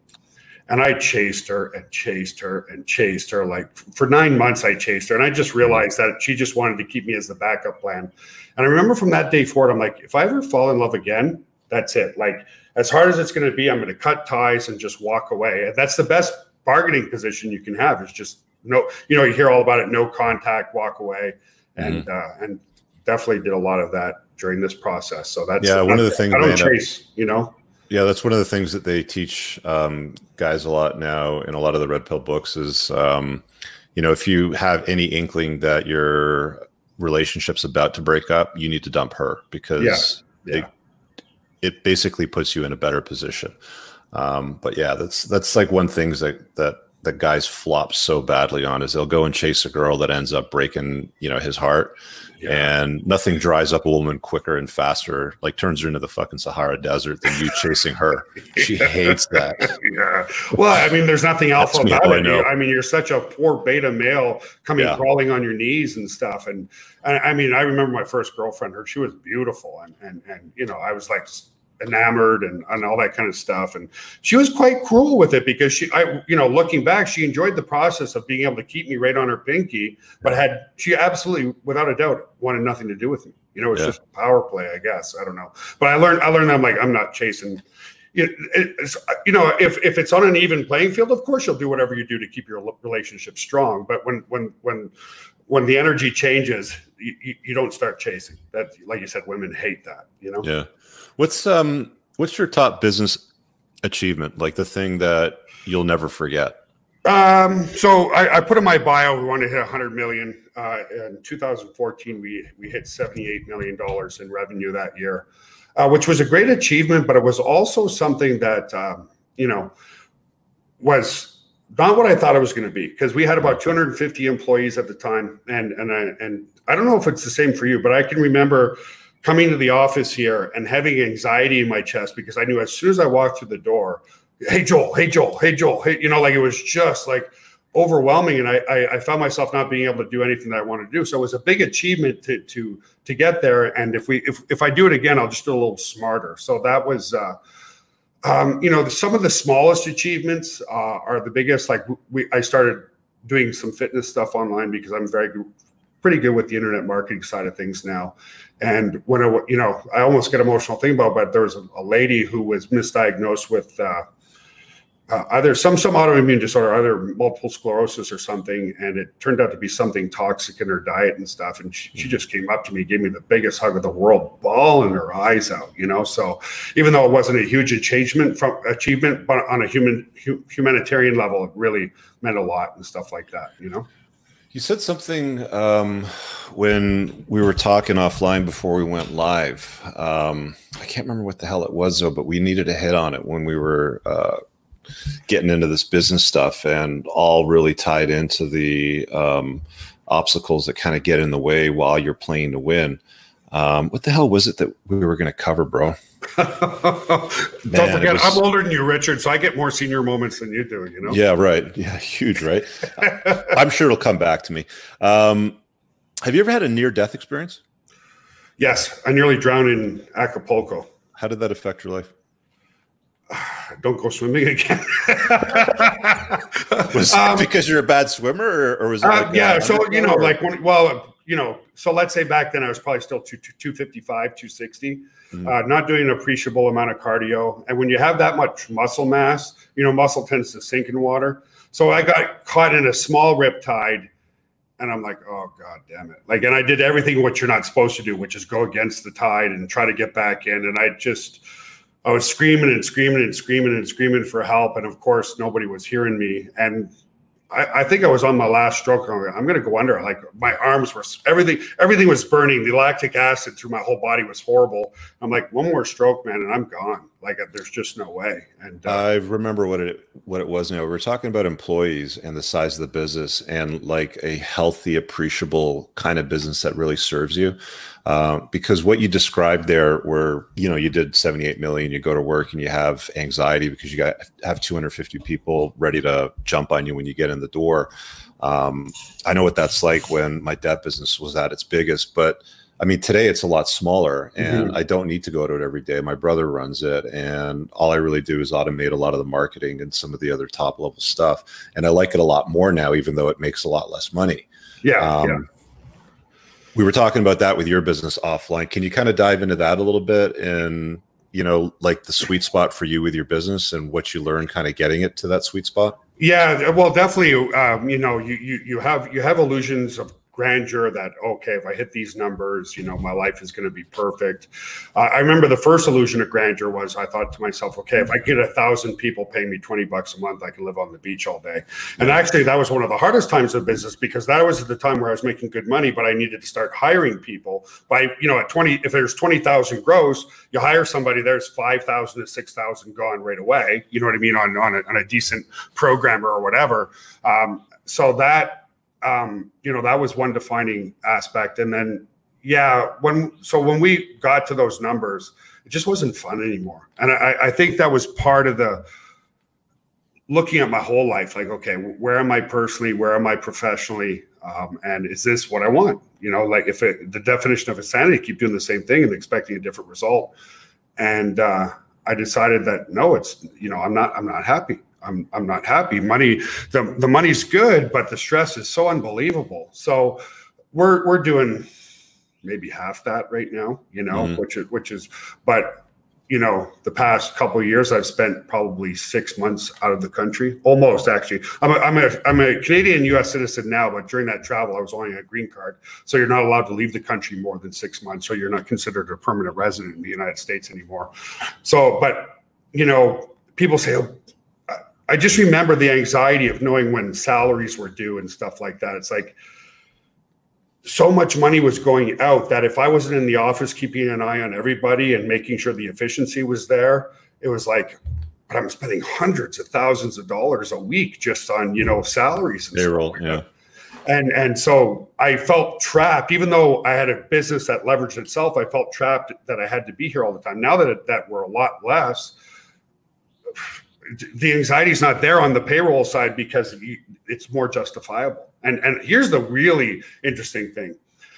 and I chased her and chased her and chased her. Like for nine months, I chased her. And I just realized that she just wanted to keep me as the backup plan. And I remember from that day forward, I'm like, if I ever fall in love again, that's it. Like as hard as it's going to be, I'm going to cut ties and just walk away. And that's the best bargaining position you can have is just no, you know, you hear all about it, no contact, walk away. And, uh, and definitely did a lot of that during this process. So that's, Yeah, one of the things I don't chase, you know? Yeah, that's one of the things that they teach um, guys a lot now in a lot of the red pill books is, um, you know, if you have any inkling that your relationship's about to break up, you need to dump her because Yeah. it, it basically puts you in a better position. Um, but yeah, that's that's like one thing that that that guys flop so badly on is they'll go and chase a girl that ends up breaking you know his heart, and nothing dries up a woman quicker and faster, like turns her into the fucking Sahara Desert than you chasing her. She (laughs) hates that. yeah. Well, I mean, there's nothing alpha That's about oh, I it. know. I mean, you're such a poor beta male coming Yeah. crawling on your knees and stuff. And, and I mean, I remember my first girlfriend. Her, she was beautiful, and and and you know, I was like enamored and, and all that kind of stuff. And she was quite cruel with it because she, I, you know, looking back, she enjoyed the process of being able to keep me right on her pinky, but had she absolutely, without a doubt, wanted nothing to do with me. You know, it's Yeah. just a power play, I guess. I don't know, but I learned, I learned that I'm like, I'm not chasing. You you know, if if it's on an even playing field, of course you'll do whatever you do to keep your relationship strong. But when when when when the energy changes, you, you don't start chasing. That, like you said, women hate that. You know. Yeah. What's um what's your top business achievement? Like the thing that you'll never forget? Um, so I, I put in my bio we wanted to hit 100 million. Uh, in 2014, we we hit 78 million dollars in revenue that year, uh, which was a great achievement. But it was also something that um, you know was not what I thought it was going to be because we had about 250 employees at the time, and and I, and I don't know if it's the same for you, but I can remember coming to the office here and having anxiety in my chest because I knew as soon as I walked through the door, hey Joel, hey Joel, hey Joel, hey, you know, like it was just like overwhelming, and I, I I found myself not being able to do anything that I wanted to do. So it was a big achievement to to to get there, and if we if if I do it again, I'll just do a little smarter. So that was. uh um, you know, some of the smallest achievements uh, are the biggest. Like we, I started doing some fitness stuff online because I'm very, pretty good with the internet marketing side of things now. And when I, you know, I almost get emotional thinking about, it, but there was a, a lady who was misdiagnosed with uh, uh, either some some autoimmune disorder, either multiple sclerosis or something, and it turned out to be something toxic in her diet and stuff. And she, she just came up to me, gave me the biggest hug of the world, bawling her eyes out, you know. So even though it wasn't a huge achievement from achievement, but on a human hu- humanitarian level, it really meant a lot and stuff like that, you know. You said something um, when we were talking offline before we went live. Um, I can't remember what the hell it was though, but we needed to hit on it when we were uh, getting into this business stuff and all really tied into the um, obstacles that kind of get in the way while you're playing to win. Um, what the hell was it that we were going to cover, bro? (laughs) Don't forget, was- I'm older than you, Richard, so I get more senior moments than you do. You know. Yeah, right. Yeah, (laughs) huge, right? (laughs) I'm sure it'll come back to me. Um, have you ever had a near death experience? Yes, I nearly drowned in Acapulco. How did that affect your life? (sighs) don't go swimming again. was um, because you're a bad swimmer, or, or was it? Uh, yeah, so you know, or? like when, well, you know, so let's say back then I was probably still two, 255, 260, mm-hmm. uh, not doing an appreciable amount of cardio. And when you have that much muscle mass, you know, muscle tends to sink in water. So I got caught in a small rip tide and I'm like, oh god damn it! Like, and I did everything what you're not supposed to do, which is go against the tide and try to get back in. And I just, I was screaming and screaming and screaming and screaming for help, and of course nobody was hearing me. And I, I think I was on my last stroke. I'm going to go under. Like my arms were everything. Everything was burning. The lactic acid through my whole body was horrible. I'm like one more stroke, man, and I'm gone. Like there's just no way. And uh, I remember what it what it was. Now we we're talking about employees and the size of the business, and like a healthy, appreciable kind of business that really serves you. Uh, because what you described there were you know you did 78 million you go to work and you have anxiety because you got have 250 people ready to jump on you when you get in the door um, i know what that's like when my debt business was at its biggest but i mean today it's a lot smaller and mm-hmm. i don't need to go to it every day my brother runs it and all i really do is automate a lot of the marketing and some of the other top level stuff and i like it a lot more now even though it makes a lot less money yeah, um, yeah we were talking about that with your business offline. Can you kind of dive into that a little bit and you know, like the sweet spot for you with your business and what you learned kind of getting it to that sweet spot? Yeah, well, definitely. Um, you know, you, you you have you have illusions of grandeur that okay if i hit these numbers you know my life is going to be perfect. Uh, i remember the first illusion of grandeur was i thought to myself okay if i get a thousand people paying me 20 bucks a month i can live on the beach all day. And actually that was one of the hardest times of business because that was at the time where i was making good money but i needed to start hiring people by you know at 20 if there's 20000 gross you hire somebody there's 5000 to 6000 gone right away you know what i mean on on a, on a decent programmer or whatever. Um, so that um, you know, that was one defining aspect. And then, yeah, when so when we got to those numbers, it just wasn't fun anymore. And I, I think that was part of the looking at my whole life, like, okay, where am I personally? Where am I professionally? Um, and is this what I want? You know, like if it, the definition of insanity, keep doing the same thing and expecting a different result. And uh, I decided that no, it's you know, I'm not, I'm not happy. I'm I'm not happy. Money, the the money's good, but the stress is so unbelievable. So we're we're doing maybe half that right now, you know, mm-hmm. which is which is but you know, the past couple years, I've spent probably six months out of the country, almost actually. I'm a, I'm a, I'm a Canadian U.S. citizen now, but during that travel, I was only a green card, so you're not allowed to leave the country more than six months, so you're not considered a permanent resident in the United States anymore. So, but you know, people say, oh, I just remember the anxiety of knowing when salaries were due and stuff like that. It's like so much money was going out that if I wasn't in the office keeping an eye on everybody and making sure the efficiency was there, it was like, but I'm spending hundreds of thousands of dollars a week just on you know salaries and payroll. yeah. And and so I felt trapped, even though I had a business that leveraged itself. I felt trapped that I had to be here all the time. Now that it, that we're a lot less, the anxiety is not there on the payroll side because it's more justifiable. And and here's the really interesting thing.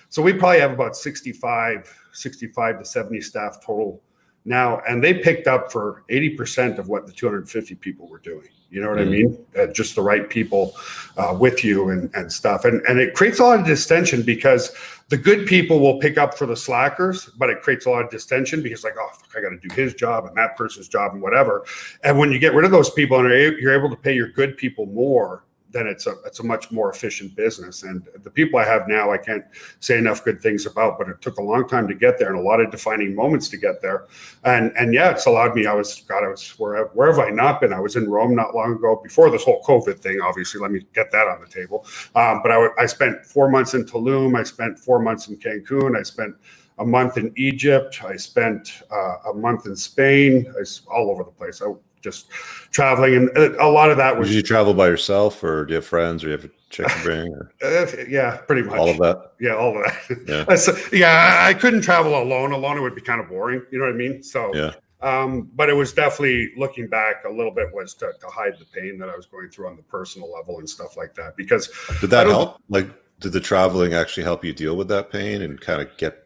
So we probably have about 65, 65 to 70 staff total now, and they picked up for 80% of what the 250 people were doing. You know what mm-hmm. I mean? Uh, just the right people uh, with you and, and stuff. And, and it creates a lot of distension because the good people will pick up for the slackers, but it creates a lot of distension because, like, oh, fuck, I got to do his job and that person's job and whatever. And when you get rid of those people and you're able to pay your good people more, then it's a it's a much more efficient business. And the people I have now, I can't say enough good things about. But it took a long time to get there, and a lot of defining moments to get there. And and yeah, it's allowed me. I was God, I was where where have I not been? I was in Rome not long ago before this whole COVID thing. Obviously, let me get that on the table. Um, but I, I spent four months in Tulum. I spent four months in Cancun. I spent a month in Egypt. I spent uh, a month in Spain. I all over the place. I just traveling, and a lot of that was. Did you travel by yourself, or do you have friends, or do you have a chick to bring? Or? (laughs) Uh, yeah, pretty much all of that. Yeah, all of that. Yeah, so, yeah. I couldn't travel alone. Alone, it would be kind of boring. You know what I mean? So yeah. Um, but it was definitely looking back a little bit was to, to hide the pain that I was going through on the personal level and stuff like that. Because did that help? Like, did the traveling actually help you deal with that pain and kind of get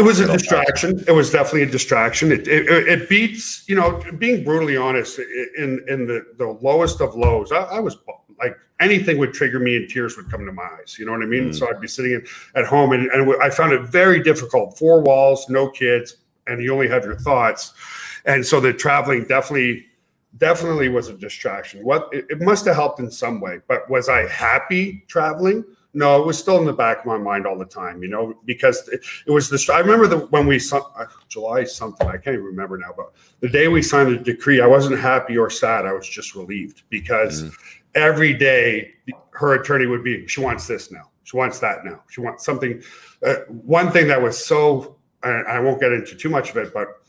It was a distraction. It was definitely a distraction. It, it, it, beats, you know, being brutally honest, in in the, the lowest of lows, I, I was like anything would trigger me and tears would come to my eyes. You know what I mean? Mm. So I'd be sitting in, at home and, and I found it very difficult. Four walls, no kids, and you only have your thoughts. And so the traveling definitely definitely was a distraction. What it, it must have helped in some way, but was I happy traveling? No, it was still in the back of my mind all the time, you know, because it, it was the. I remember the when we uh, July something I can't even remember now, but the day we signed the decree, I wasn't happy or sad. I was just relieved because mm. every day her attorney would be, she wants this now, she wants that now, she wants something. Uh, one thing that was so, I won't get into too much of it, but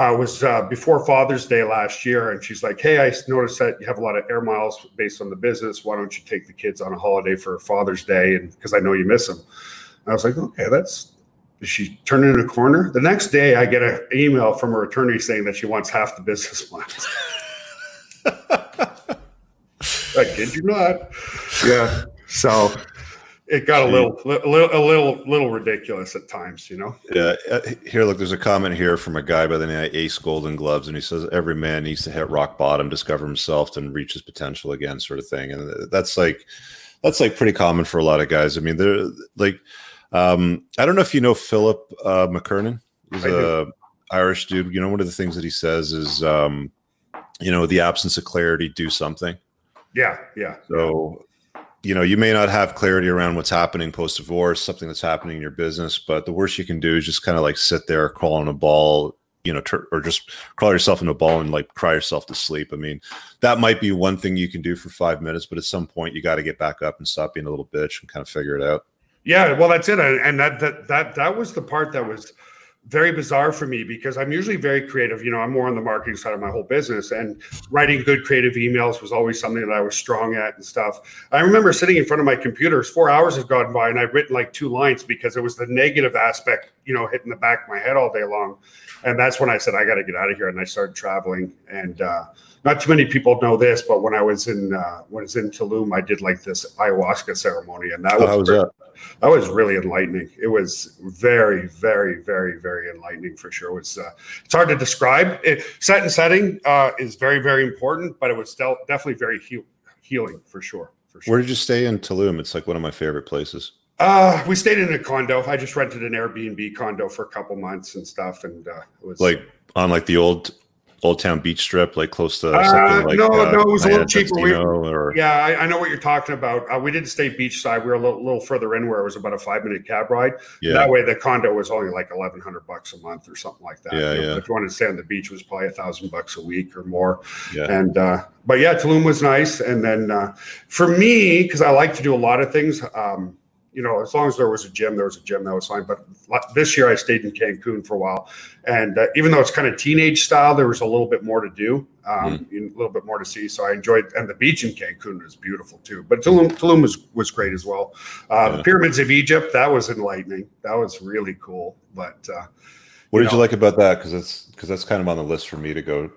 uh, was uh, before Father's Day last year, and she's like, "Hey, I noticed that you have a lot of air miles based on the business. Why don't you take the kids on a holiday for Father's Day? And because I know you miss them." And I was like, "Okay, that's." She turned in a corner. The next day, I get an email from her attorney saying that she wants half the business miles. (laughs) I kid you not. Yeah. So it got a little, a little, a little, little ridiculous at times, you know. Yeah. Uh, here, look, there's a comment here from a guy by the name of Ace Golden Gloves, and he says every man needs to hit rock bottom, discover himself, and reach his potential again, sort of thing. And that's like, that's like pretty common for a lot of guys. I mean, they're like, um, I don't know if you know Philip uh, McKernan. He's a Irish dude. You know, one of the things that he says is, um, you know, the absence of clarity, do something. Yeah, yeah. So you know, you may not have clarity around what's happening post divorce, something that's happening in your business, but the worst you can do is just kind of like sit there, crawl on a ball, you know, or just crawl yourself in a ball and like cry yourself to sleep. I mean, that might be one thing you can do for five minutes, but at some point you got to get back up and stop being a little bitch and kind of figure it out. Yeah, well, that's it, and that that that that was the part that was very bizarre for me because I'm usually very creative. You know, I'm more on the marketing side of my whole business, and writing good creative emails was always something that I was strong at and stuff. I remember sitting in front of my computers, four hours has gone by, and I've written like two lines because it was the negative aspect, you know, hitting the back of my head all day long. And that's when I said, I got to get out of here. And I started traveling. And uh, not too many people know this, but when I was in uh, when I was in Tulum, I did like this ayahuasca ceremony, and that oh, was, was that? that? was really enlightening. It was very, very, very, very enlightening for sure. It was uh, it's hard to describe. It, set and setting uh, is very, very important, but it was del- definitely very he- healing for sure, for sure. Where did you stay in Tulum? It's like one of my favorite places. Uh, we stayed in a condo. I just rented an Airbnb condo for a couple months and stuff, and uh, it was like on like the old Old Town Beach Strip, like close to uh, like, no, uh, no, it was a little cheaper. We, or... Yeah, I, I, know what you're talking about. Uh, we didn't stay beachside. We were a little, little, further in where it was about a five minute cab ride. Yeah. That way, the condo was only like eleven hundred bucks a month or something like that. Yeah, you know, yeah. If you wanted to stay on the beach, it was probably a thousand bucks a week or more. Yeah. And uh, but yeah, Tulum was nice. And then uh, for me, because I like to do a lot of things. Um, you know, as long as there was a gym, there was a gym that was fine. But this year I stayed in Cancun for a while, and uh, even though it's kind of teenage style, there was a little bit more to do, um, mm. a little bit more to see. So I enjoyed, and the beach in Cancun was beautiful too. But Tulum, Tulum was was great as well. Uh, yeah. The pyramids of Egypt that was enlightening. That was really cool. But uh, what did know, you like about that? Because it's because that's kind of on the list for me to go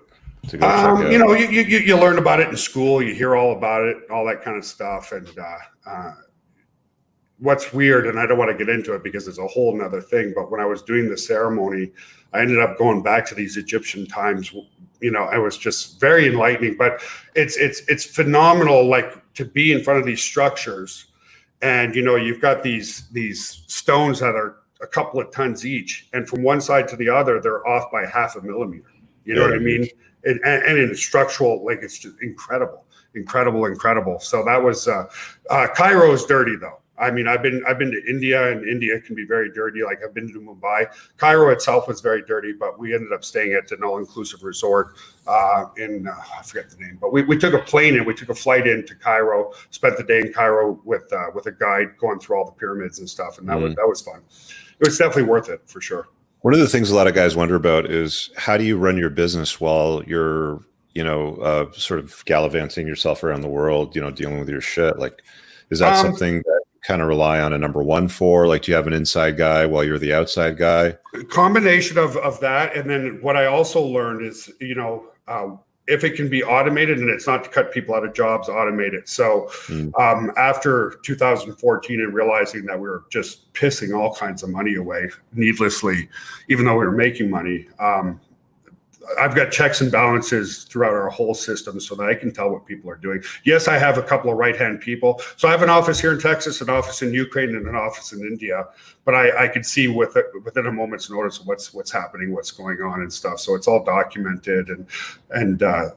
to go um, You know, you, you you learn about it in school. You hear all about it, all that kind of stuff, and uh, uh, what's weird, and I don't want to get into it because it's a whole nother thing, but when I was doing the ceremony, I ended up going back to these Egyptian times. You know, I was just very enlightening. But it's it's it's phenomenal, like to be in front of these structures, and you know, you've got these these stones that are a couple of tons each, and from one side to the other, they're off by half a millimeter. You know yeah, what I mean? And, and in structural, like it's just incredible, incredible, incredible. So that was uh, uh, Cairo is dirty though. I mean, I've been I've been to India, and India can be very dirty. Like I've been to Mumbai. Cairo itself was very dirty, but we ended up staying at an all-inclusive resort uh, in uh, I forget the name, but we, we took a plane and we took a flight into Cairo. Spent the day in Cairo with uh, with a guide going through all the pyramids and stuff, and that mm-hmm. was that was fun. It was definitely worth it for sure. One of the things a lot of guys wonder about is how do you run your business while you're you know uh, sort of gallivanting yourself around the world, you know, dealing with your shit like. Is that um, something that kind of rely on a number one for? Like, do you have an inside guy while you're the outside guy? Combination of of that, and then what I also learned is, you know, uh, if it can be automated and it's not to cut people out of jobs, automate it. So mm. um, after 2014 and realizing that we were just pissing all kinds of money away needlessly, even though we were making money, um, I've got checks and balances throughout our whole system so that I can tell what people are doing. Yes, I have a couple of right hand people. So I have an office here in Texas, an office in Ukraine, and an office in India. But I, I can see with it, within a moment's notice what's what's happening, what's going on, and stuff. So it's all documented, and and uh,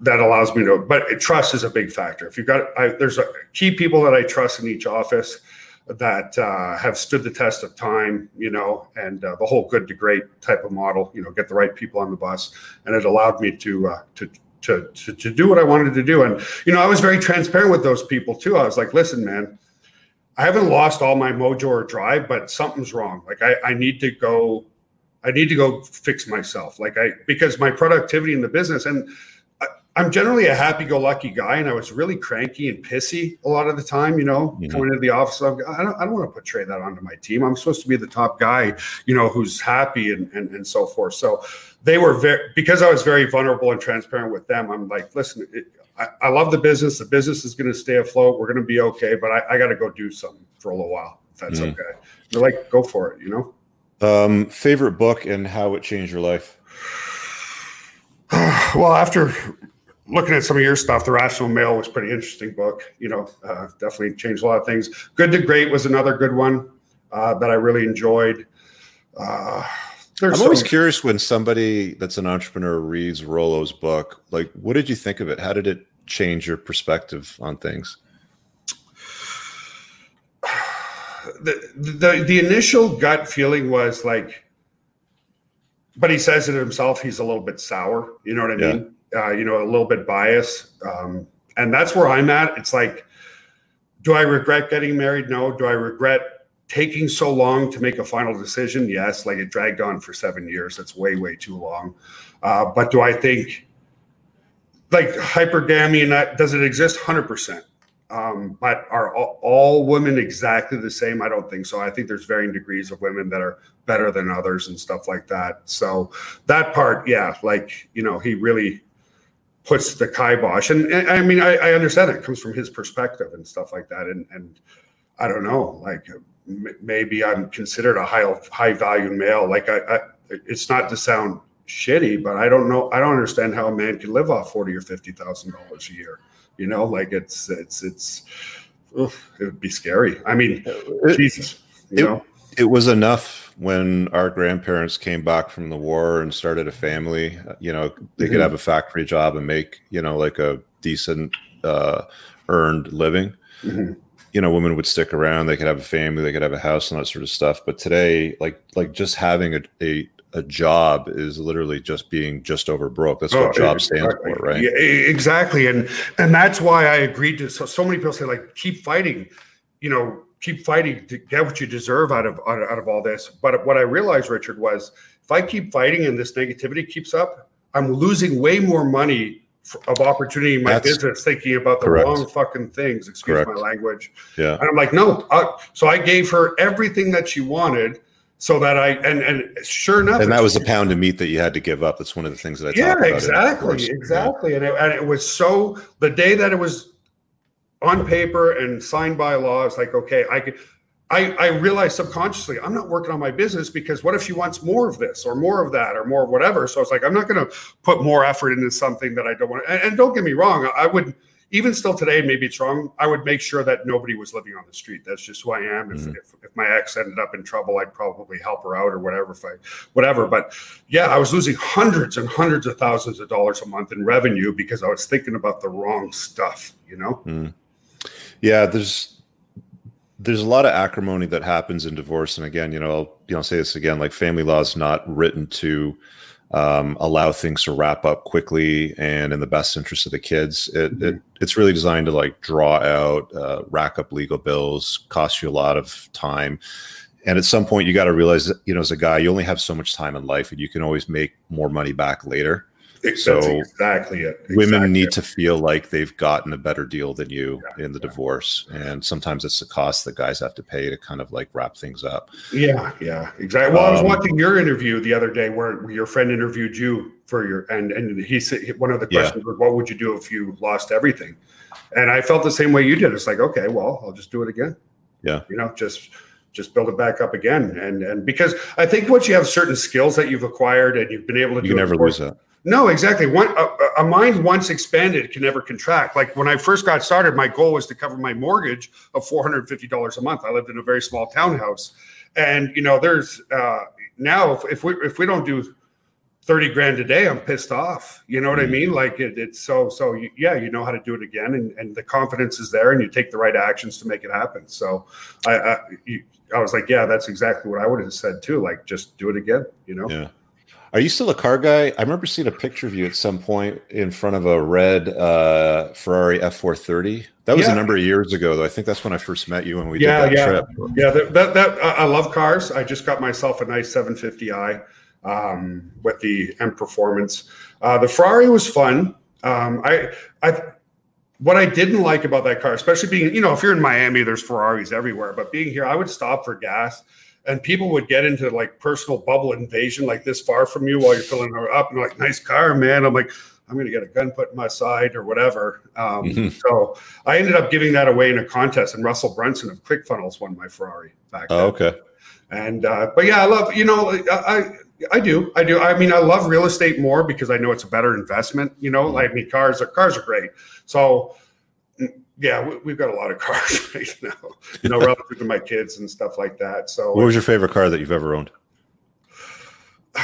that allows me to. But trust is a big factor. If you've got, I, there's a, key people that I trust in each office that uh, have stood the test of time, you know, and uh, the whole good to great type of model, you know, get the right people on the bus, and it allowed me to uh, to. To, to, to do what I wanted to do. And, you know, I was very transparent with those people too. I was like, listen, man, I haven't lost all my mojo or drive, but something's wrong. Like I, I need to go, I need to go fix myself. Like I, because my productivity in the business and I'm generally a happy-go-lucky guy, and I was really cranky and pissy a lot of the time. You know, mm-hmm. coming into the office, I don't, I don't want to portray that onto my team. I'm supposed to be the top guy, you know, who's happy and and, and so forth. So they were very because I was very vulnerable and transparent with them. I'm like, listen, it, I, I, love the business. The business is going to stay afloat. We're going to be okay, but I, I got to go do something for a little while. If that's mm-hmm. okay. They're like, go for it. You know. Um, favorite book and how it changed your life. (sighs) well, after looking at some of your stuff, The Rational Male was pretty interesting book. You know, uh, definitely changed a lot of things. Good to Great was another good one uh, that I really enjoyed. Uh, I'm some- always curious when somebody that's an entrepreneur reads Rollo's book. Like, what did you think of it? How did it change your perspective on things? (sighs) The, the the initial gut feeling was like, but he says it himself. He's a little bit sour. You know what I mean? Uh, you know, a little bit biased. Um, and that's where I'm at. It's like, do I regret getting married? No. Do I regret taking so long to make a final decision? Yes. Like it dragged on for seven years. That's way, way too long. Uh, but do I think like hypergamy and that does it exist? 100%. Um, but are all, all, women exactly the same? I don't think so. I think there's varying degrees of women that are better than others and stuff like that. So that part, yeah, like, you know, he really puts the kibosh. And, and I mean, I, I, understand it comes from his perspective and stuff like that. And, and I don't know, like m- maybe I'm considered a high, high value male. Like I, I, it's not to sound shitty, but I don't know. I don't understand how a man can live off 40 or $50,000 a year. You know, like it's, it's, it's, it would be scary. I mean, it, Jesus, you it, know, it was enough when our grandparents came back from the war and started a family, you know, they mm-hmm. could have a factory job and make, you know, like a decent uh, earned living. Mm-hmm. You know, women would stick around. They could have a family. They could have a house and that sort of stuff. But today, like, like just having a, a a job is literally just being just over broke. That's what oh, job stands for, right? Yeah, exactly. And and that's why I agreed to so so many people say like keep fighting, you know, keep fighting to get what you deserve out of out, out of all this. But what I realized, Richard, was if I keep fighting and this negativity keeps up, I'm losing way more money for, of opportunity in my That's business thinking about the correct. wrong fucking things. Excuse correct. my language. Yeah. And I'm like, no. Uh, so I gave her everything that she wanted so that I and and sure enough, and that was a pound of meat that you had to give up. That's one of the things that I yeah, exactly, exactly. Yeah. And it, and it was so the day that it was on paper and signed by law. It's like, okay, I could. I, I realized subconsciously I'm not working on my business because what if she wants more of this or more of that or more of whatever? So it's like I'm not going to put more effort into something that I don't want. And, and don't get me wrong, I would even still today, maybe it's wrong. I would make sure that nobody was living on the street. That's just who I am. If, mm-hmm. if, if, my ex ended up in trouble, I'd probably help her out or whatever. If I, whatever. But yeah, I was losing hundreds and hundreds of thousands of dollars a month in revenue because I was thinking about the wrong stuff. You know. Mm. Yeah, there's there's a lot of acrimony that happens in divorce, and again, you know, I'll, you know, say this again, like family law is not written to um, allow things to wrap up quickly and in the best interest of the kids. It, mm-hmm. it it's really designed to like draw out, uh, rack up legal bills, cost you a lot of time. And at some point, you got to realize that, you know, as a guy, you only have so much time in life and you can always make more money back later. So exactly it. Exactly women need it. to feel like they've gotten a better deal than you yeah, in the yeah. divorce, and sometimes it's the cost that guys have to pay to kind of like wrap things up. Yeah, yeah, exactly. Well, um, I was um, watching your interview the other day where your friend interviewed you for your and and he said one of the questions yeah. was, "What would you do if you lost everything?" And I felt the same way you did. It's like, okay, well, I'll just do it again. Yeah, you know, just just build it back up again. And and because I think once you have certain skills that you've acquired and you've been able to, you can never lose that. No, exactly. One a, a, mind once expanded can never contract. Like when I first got started, my goal was to cover my mortgage of four hundred fifty dollars a month. I lived in a very small townhouse, and you know, there's uh, now if, if we if we don't do 30 grand a day i'm pissed off you know what mm-hmm. i mean like it, it's so so you, yeah you know how to do it again and, and the confidence is there and you take the right actions to make it happen so i I, you, I was like yeah that's exactly what i would have said too like just do it again you know yeah are you still a car guy? I remember seeing a picture of you at some point in front of a red uh, Ferrari F430. That was yeah. a number of years ago, though. I think that's when I first met you when we yeah, did that yeah. trip. Yeah, that, that, that I love cars. I just got myself a nice 750i um, with the M Performance. Uh, the Ferrari was fun. Um, I, I, what I didn't like about that car, especially being, you know, if you're in Miami, there's Ferraris everywhere, but being here, I would stop for gas and people would get into like personal bubble invasion, like this far from you while you're filling her up and like, nice car, man. I'm like, I'm going to get a gun put in my side or whatever. Um, mm-hmm. So I ended up giving that away in a contest, and Russell Brunson of ClickFunnels won my Ferrari back oh, then. okay. And uh, but yeah, I love you know I I do. I do. I mean, I love real estate more because I know it's a better investment. You know, like I mean, cars are cars are great. So yeah, we, have got a lot of (laughs) cars right now. You know, relative to my kids and stuff like that. So, what was your favorite car that you've ever owned? (sighs)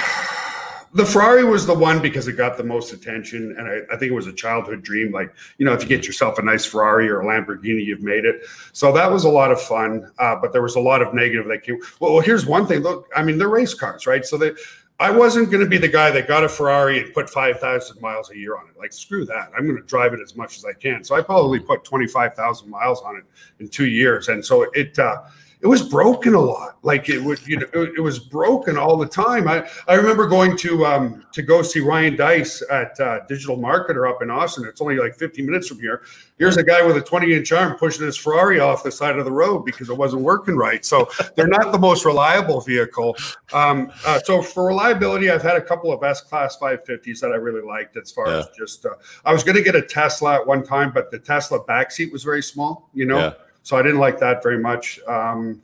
the Ferrari was the one because it got the most attention, and I, I, think it was a childhood dream. Like you know, if you get yourself a nice Ferrari or a Lamborghini, you've made it. So that was a lot of fun, uh, but there was a lot of negative that came. Well, here's one thing. Look, I mean, they're race cars, right? So they. I wasn't going to be the guy that got a Ferrari and put 5,000 miles a year on it. Like, screw that. I'm going to drive it as much as I can. So I probably put 25,000 miles on it in two years. And so it, uh, it was broken a lot. Like it would, you know, it, it, was broken all the time. I, I remember going to um, to go see Ryan Deiss at uh, Digital Marketer up in Austin. It's only like 15 minutes from here. Here's a guy with a 20 inch arm pushing his Ferrari off the side of the road because it wasn't working right. So they're not the most reliable vehicle. Um, uh, so for reliability, I've had a couple of S class 550s that I really liked. As far yeah. as just, uh, I was going to get a Tesla at one time, but the Tesla backseat was very small. You know. Yeah so I didn't like that very much. Um,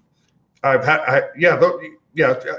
I've had, I, yeah, yeah. Uh,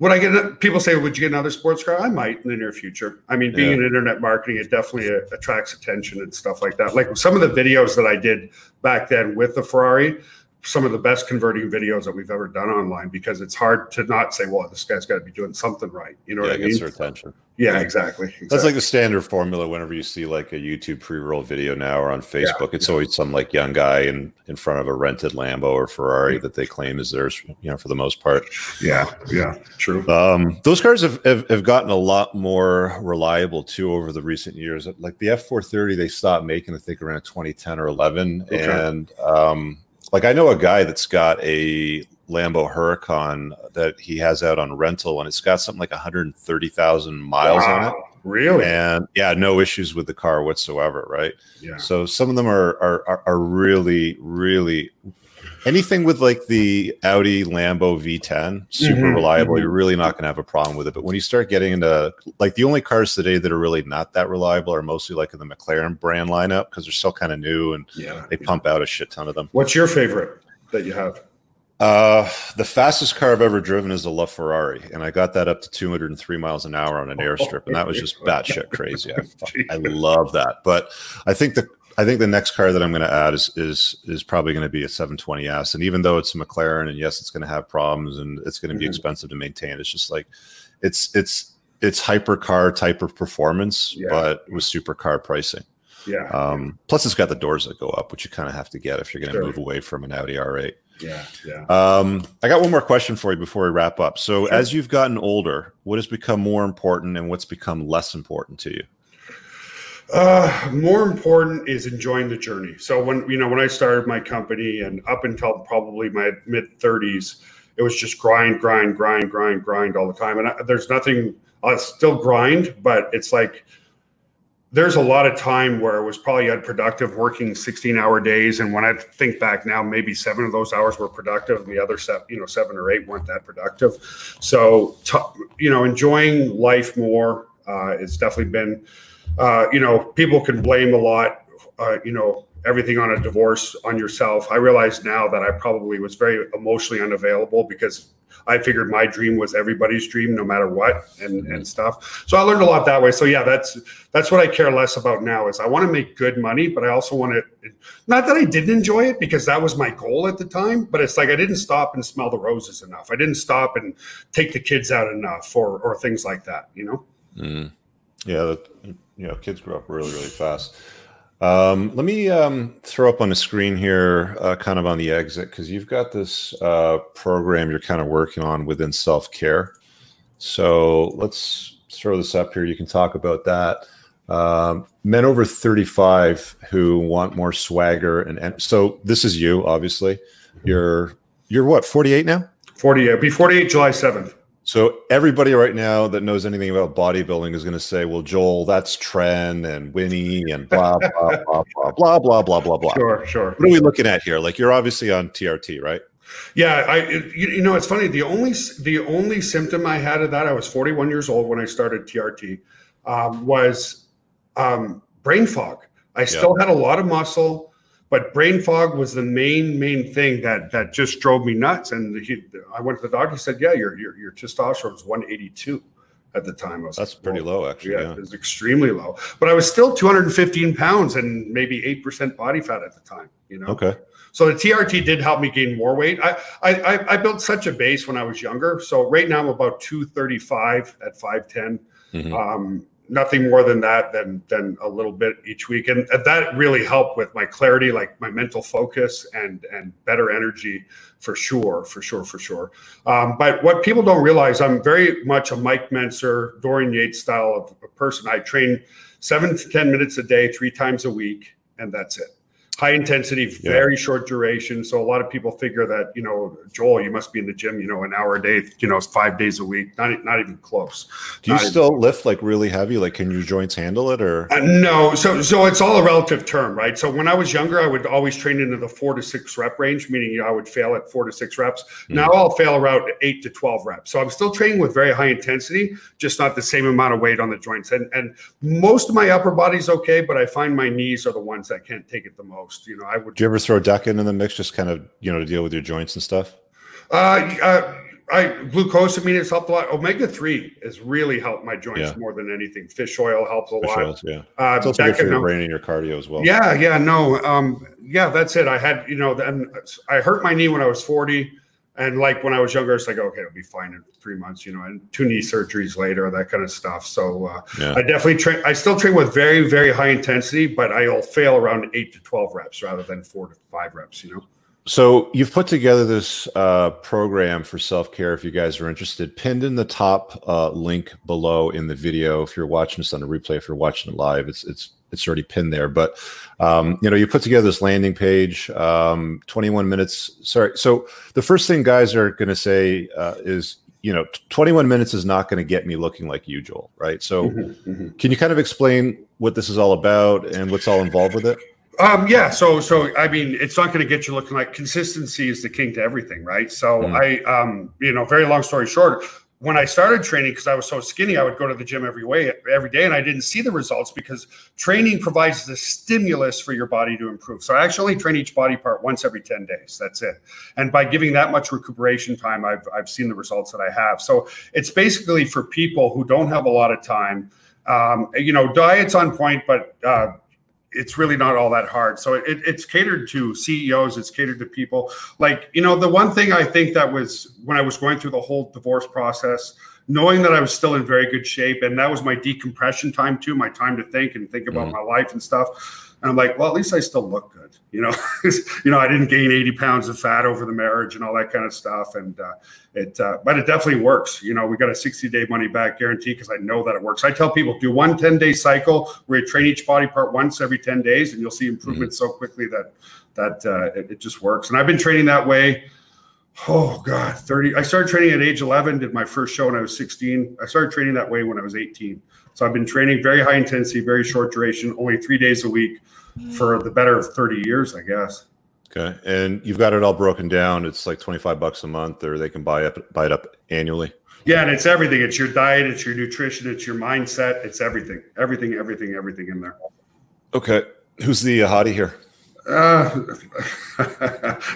would I get? People say, "Would you get another sports car?" I might in the near future. I mean, being yeah. in internet marketing, it definitely uh, attracts attention and stuff like that. Like some of the videos that I did back then with the Ferrari, some of the best converting videos that we've ever done online because it's hard to not say, "Well, this guy's got to be doing something right." You know yeah, what I mean? Gets their attention. Yeah, exactly, exactly, That's like the standard formula whenever you see like a YouTube pre-roll video now or on Facebook. Yeah, it's yeah. always some like young guy in in front of a rented Lambo or Ferrari that they claim is theirs, you know, for the most part. Yeah, yeah, true. Um, those cars have, have, have gotten a lot more reliable too over the recent years. Like the F430, they stopped making, I think, around 2010 or 11. Okay. And um, like I know a guy that's got a Lambo Huracan that he has out on rental, and it's got something like 130,000 miles wow, on it. Really? And yeah, no issues with the car whatsoever, right? Yeah. So some of them are are are really really anything with like the Audi Lambo V10, super mm-hmm, reliable. Mm-hmm. You're really not going to have a problem with it. But when you start getting into like the only cars today that are really not that reliable are mostly like in the McLaren brand lineup because they're still kind of new and yeah, they yeah. pump out a shit ton of them. What's your favorite that you have? Uh, the fastest car I've ever driven is a LaFerrari, and I got that up to 203 miles an hour on an airstrip, and that was just (laughs) batshit crazy. I, I (laughs) love that, but I think the I think the next car that I'm going to add is is is probably going to be a 720s, and even though it's a McLaren, and yes, it's going to have problems and it's going to be mm-hmm. expensive to maintain, it's just like it's it's it's hypercar type of performance, yeah. but with supercar pricing. Yeah. Um, plus, it's got the doors that go up, which you kind of have to get if you're going to sure. move away from an Audi R8. Yeah, yeah. Um, I got one more question for you before we wrap up. So, sure. as you've gotten older, what has become more important, and what's become less important to you? Uh, more important is enjoying the journey. So when you know when I started my company and up until probably my mid 30s, it was just grind, grind, grind, grind, grind all the time. And I, there's nothing I'll still grind, but it's like there's a lot of time where it was probably unproductive working 16 hour days. And when I think back now, maybe seven of those hours were productive and the other seven, you know, seven or eight weren't that productive. So, you know, enjoying life more, uh, it's definitely been, uh, you know, people can blame a lot, uh, you know, everything on a divorce on yourself. I realize now that I probably was very emotionally unavailable because I figured my dream was everybody's dream, no matter what, and and stuff. So I learned a lot that way. So yeah, that's that's what I care less about now. Is I want to make good money, but I also want to. Not that I didn't enjoy it because that was my goal at the time, but it's like I didn't stop and smell the roses enough. I didn't stop and take the kids out enough, or or things like that. You know. Mm. Yeah, you know, kids grow up really really fast. Um, let me um, throw up on the screen here, uh, kind of on the exit, because you've got this uh, program you're kind of working on within self care. So let's throw this up here. You can talk about that. Um, men over 35 who want more swagger, and, and so this is you, obviously. You're you're what 48 now? 48. Be 48 July 7th. So everybody right now that knows anything about bodybuilding is going to say, "Well, Joel, that's Tren and Winnie and blah blah blah blah blah blah blah blah blah." Sure, sure. What are we looking at here? Like you're obviously on TRT, right? Yeah, I you, you know it's funny. The only the only symptom I had of that, I was 41 years old when I started TRT, um, was um, brain fog. I still had a lot of muscle but brain fog was the main main thing that that just drove me nuts. And he, I went to the doctor. He said, "Yeah, your your, your testosterone was 182." At the time, I was that's like, pretty low, actually. Yeah, yeah, it was extremely low. But I was still 215 pounds and maybe eight percent body fat at the time. You know. Okay. So the TRT did help me gain more weight. I, I I built such a base when I was younger. So right now I'm about 235 at 5'10. Mm-hmm. Um, nothing more than that than than a little bit each week. And that really helped with my clarity like my mental focus and and better energy for sure for sure for sure. Um, but what people don't realize i'm very much a mike mentzer dorian yates style of a person. I train seven to ten minutes a day three times a week and that's it high intensity, very yeah. short duration. So a lot of people figure that you know, Joel, you must be in the gym, you know, an hour a day, you know, five days a week. Not not even close. Do you still even, lift like really heavy? Like, can your joints handle it, or uh, no? So so it's all a relative term, right? So when I was younger, I would always train into the four to six rep range, meaning I would fail at four to six reps. Mm. Now I'll fail around eight to twelve reps. So I'm still training with very high intensity, just not the same amount of weight on the joints. And and most of my upper body's okay, but I find my knees are the ones that can't take it the most You know, I would. Do you ever throw Deca in the mix, just kind of you know to deal with your joints and stuff? Uh, uh I glucosamine has helped a lot. Omega three has really helped my joints yeah. more than anything. Fish oil helps a Fish lot. Oils, yeah, uh, it's also good for your brain and your cardio as well. Yeah, yeah, no, um, yeah, that's it. I had you know, then I hurt my knee when I was forty. And like when I was younger, it's like, okay, it'll be fine in three months, you know, and two knee surgeries later, that kind of stuff. So uh, yeah. I definitely train. I still train with very, very high intensity, but I'll fail around eight to 12 reps rather than four to five reps, you know. So you've put together this uh, program for self care. If you guys are interested, pinned in the top uh, link below in the video. If you're watching this on a replay, if you're watching it live, it's it's it's already pinned there. But um, you know, you put together this landing page, um, 21 minutes. Sorry. So the first thing guys are going to say uh, is, you know, 21 minutes is not going to get me looking like you, Joel. Right. So mm-hmm, mm-hmm. can you kind of explain what this is all about and what's all involved with it? Um, yeah, so so I mean, it's not going to get you looking like consistency is the king to everything, right? So mm. I, um, you know, very long story short, when I started training, because I was so skinny, I would go to the gym every way every day, and I didn't see the results because training provides the stimulus for your body to improve. So I actually train each body part once every 10 days. That's it. And by giving that much recuperation time, I've I've seen the results that I have. So it's basically for people who don't have a lot of time. Um, you know, diet's on point, but uh, it's really not all that hard. So it, it's catered to CEOs, it's catered to people. Like, you know, the one thing I think that was when I was going through the whole divorce process, knowing that I was still in very good shape, and that was my decompression time too, my time to think and think about mm. my life and stuff. And I'm like, well, at least I still look good, you know. (laughs) you know, I didn't gain 80 pounds of fat over the marriage and all that kind of stuff. And uh, it, uh, but it definitely works. You know, we got a 60 day money back guarantee because I know that it works. I tell people do one 10 day cycle where you train each body part once every 10 days, and you'll see improvement mm-hmm. so quickly that that uh, it, it just works. And I've been training that way Oh God, 30. I started training at age 11, did my first show when I was 16. I started training that way when I was 18. So I've been training very high intensity, very short duration, only three days a week for the better of 30 years, I guess. Okay. And you've got it all broken down. It's like 25 bucks a month, or they can buy up buy it up annually. Yeah, and it's everything. It's your diet, it's your nutrition, it's your mindset, it's everything. Everything, everything, everything in there. Okay. Who's the hottie here? Uh, (laughs)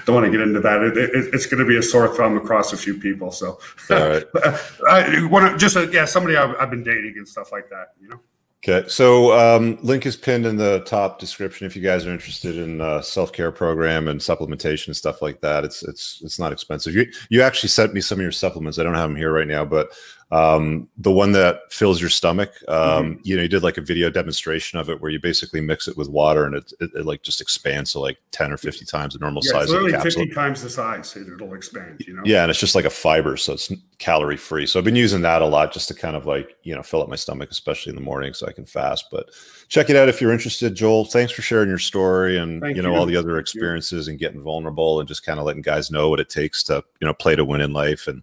don't want to get into that. It, it, it's going to be a sore thumb across a few people. So, all right. (laughs) I want to just uh, yeah, somebody I've, I've, been dating and stuff like that. You know. Okay, so um, link is pinned in the top description if you guys are interested in uh, self care program and supplementation and stuff like that. It's it's it's not expensive. You you actually sent me some of your supplements. I don't have them here right now, but um, the one that fills your stomach, um, mm-hmm. you know, you did like a video demonstration of it where you basically mix it with water and it, it, it like just expands to like 10 or 50 times the normal yeah, size literally of the capsule. 50 times the size it'll expand, you know? Yeah. And it's just like a fiber. So it's calorie free. So I've been using that a lot just to kind of like, you know, fill up my stomach, especially in the morning so I can fast. But check it out if you're interested, Joel. Thanks for sharing your story and, you know, you. all the other experiences and getting vulnerable and just kind of letting guys know what it takes to, you know, play to win in life and,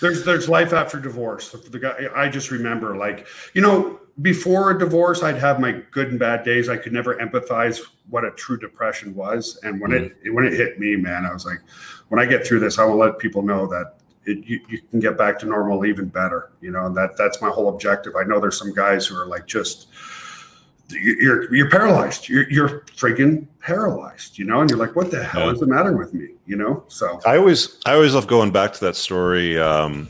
there's there's life after divorce. The guy I just remember like you know before a divorce I'd have my good and bad days. I could never empathize what a true depression was, and when mm-hmm. it when it hit me, man, I was like, when I get through this, I will let people know that it, you, you can get back to normal even better. You know, and that that's my whole objective. I know there's some guys who are like just you're you're paralyzed. You're you're freaking paralyzed, you know, and you're like, what the hell yeah. is the matter with me? You know? So I always I always love going back to that story. Um,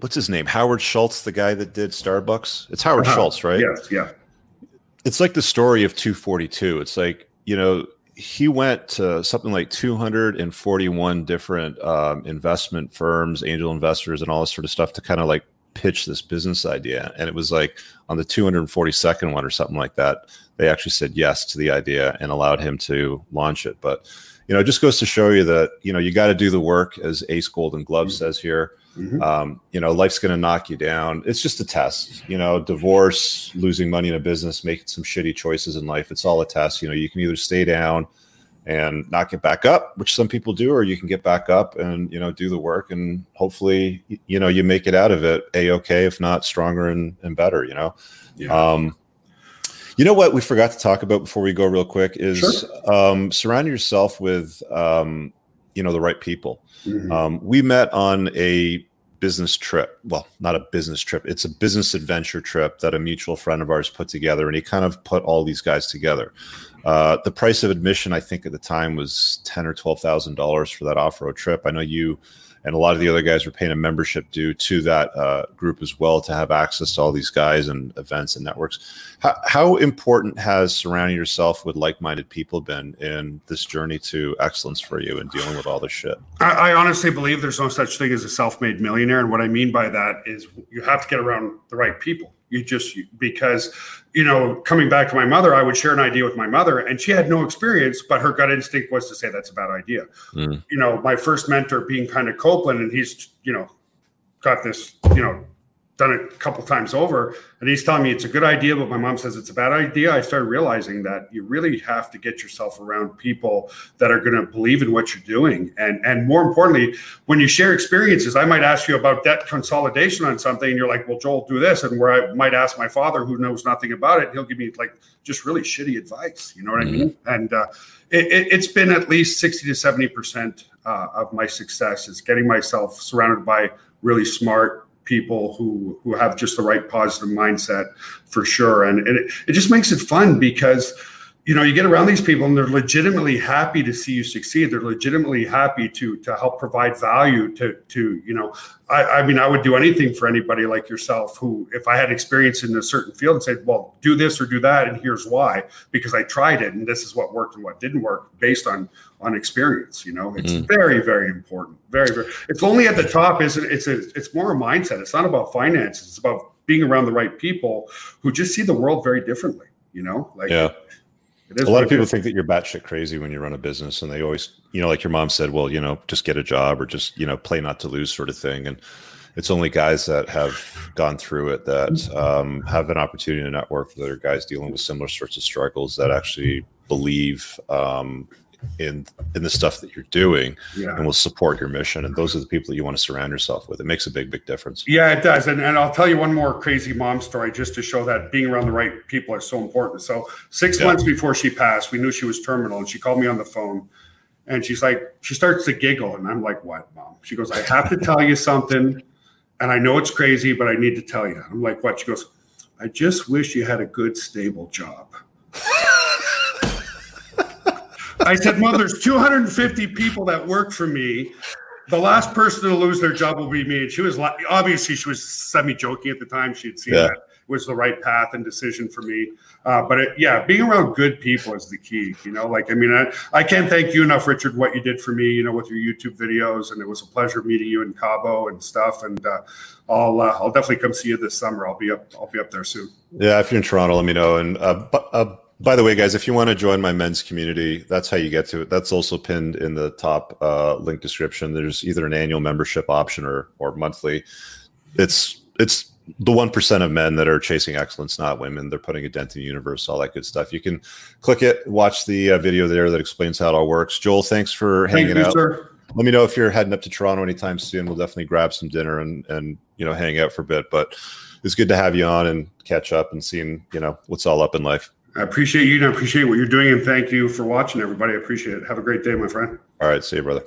what's his name? Howard Schultz, the guy that did Starbucks. It's Howard uh-huh. Schultz, right? Yes, yeah. It's like the story of 242. It's like, you know, he went to something like 241 different um, investment firms, angel investors, and all this sort of stuff to kind of like pitch this business idea. And it was like on the 242nd one or something like that, they actually said yes to the idea and allowed him to launch it. But, you know, it just goes to show you that, you know, you got to do the work, as Ace Golden Glove mm-hmm. says here. Mm-hmm. Um, you know, life's going to knock you down. It's just a test. You know, divorce, losing money in a business, making some shitty choices in life. It's all a test. You know, you can either stay down and not get back up, which some people do, or you can get back up and you know do the work and hopefully you know you make it out of it a okay, if not stronger and, and better. You know, yeah. um, you know what we forgot to talk about before we go real quick is sure. um, surround yourself with um, you know the right people. Mm-hmm. Um, we met on a business trip. Well, not a business trip. It's a business adventure trip that a mutual friend of ours put together, and he kind of put all these guys together. Uh, the price of admission, I think, at the time was ten or twelve thousand dollars for that off-road trip. I know you and a lot of the other guys were paying a membership due to that uh, group as well to have access to all these guys and events and networks. How, how important has surrounding yourself with like-minded people been in this journey to excellence for you and dealing with all this shit? I, I honestly believe there's no such thing as a self-made millionaire, and what I mean by that is you have to get around the right people you just because you know coming back to my mother i would share an idea with my mother and she had no experience but her gut instinct was to say that's a bad idea mm. you know my first mentor being kind of Cowpland and he's you know got this you know done it a couple times over and he's telling me it's a good idea but my mom says it's a bad idea. I started realizing that you really have to get yourself around people that are going to believe in what you're doing. And and more importantly when you share experiences i might ask you about debt consolidation on something and you're like well joel do this and where i might ask my father who knows nothing about it he'll give me like just really shitty advice you know what mm-hmm. i mean? And uh, it, has been at least 60 to 70 percent uh, of my success is getting myself surrounded by really smart people who who have just the right positive mindset for sure. And, and it, it just makes it fun because you know you get around these people and they're legitimately happy to see you succeed. They're legitimately happy to to help provide value to to you know I, I, mean i would do anything for anybody like yourself who if i had experience in a certain field and said well do this or do that and here's why because i tried it and this is what worked and what didn't work based on on experience you know? It's mm-hmm. very very important. Very very it's only at the top isn't it's a, it's more a mindset. It's not about finances. It's about being around the right people who just see the world very differently you know? Like yeah a lot of people think that you're batshit crazy when you run a business, and they always, you know, like your mom said, well, you know, just get a job or just, you know, play not to lose sort of thing. And it's only guys that have gone through it that um, have an opportunity to network with other guys dealing with similar sorts of struggles that actually believe um, in in the stuff that you're doing Yeah. and will support your mission and those are the people that you want to surround yourself with it makes a big big difference Yeah, it does. And, and I'll tell you one more crazy mom story just to show that being around the right people is so important. So, six Yeah. months before she passed, we knew she was terminal and she called me on the phone and she's like, she starts to giggle. And I'm like, what, mom? She goes, I have to tell you something. And I know it's crazy, but I need to tell you. I'm like, what? She goes, I just wish you had a good, stable job. I said, Mom, there's 250 people that work for me. The last person to lose their job will be me. And she was like, obviously, she was semi joking at the time. She had seen Yeah. that was the right path and decision for me. Uh, but it, yeah, being around good people is the key. You know, like, I mean, I, I can't thank you enough, Richard, what you did for me, you know, with your YouTube videos. And it was a pleasure meeting you in Cabo and stuff. And uh, I'll, uh, I'll definitely come see you this summer. I'll be up, I'll be up there soon. yeah if you're in toronto let me know and uh, bu- uh, by the way guys if you want to join my men's community that's how you get to it that's also pinned in the top uh, link description there's either an annual membership option or or monthly it's it's the one percent of men that are chasing excellence, not women. They're putting a dent in the universe, all that good stuff. You can click it, watch the uh, video there that explains how it all works. Joel, thanks for Thank hanging you, out. sir. Let me know if you're heading up to Toronto anytime soon. We'll definitely grab some dinner and and you know hang out for a bit. But it's good to have you on and catch up and seeing you know what's all up in life. I appreciate you and I appreciate what you're doing. And thank you for watching, everybody. I appreciate it. Have a great day, my friend. All right, see you, brother.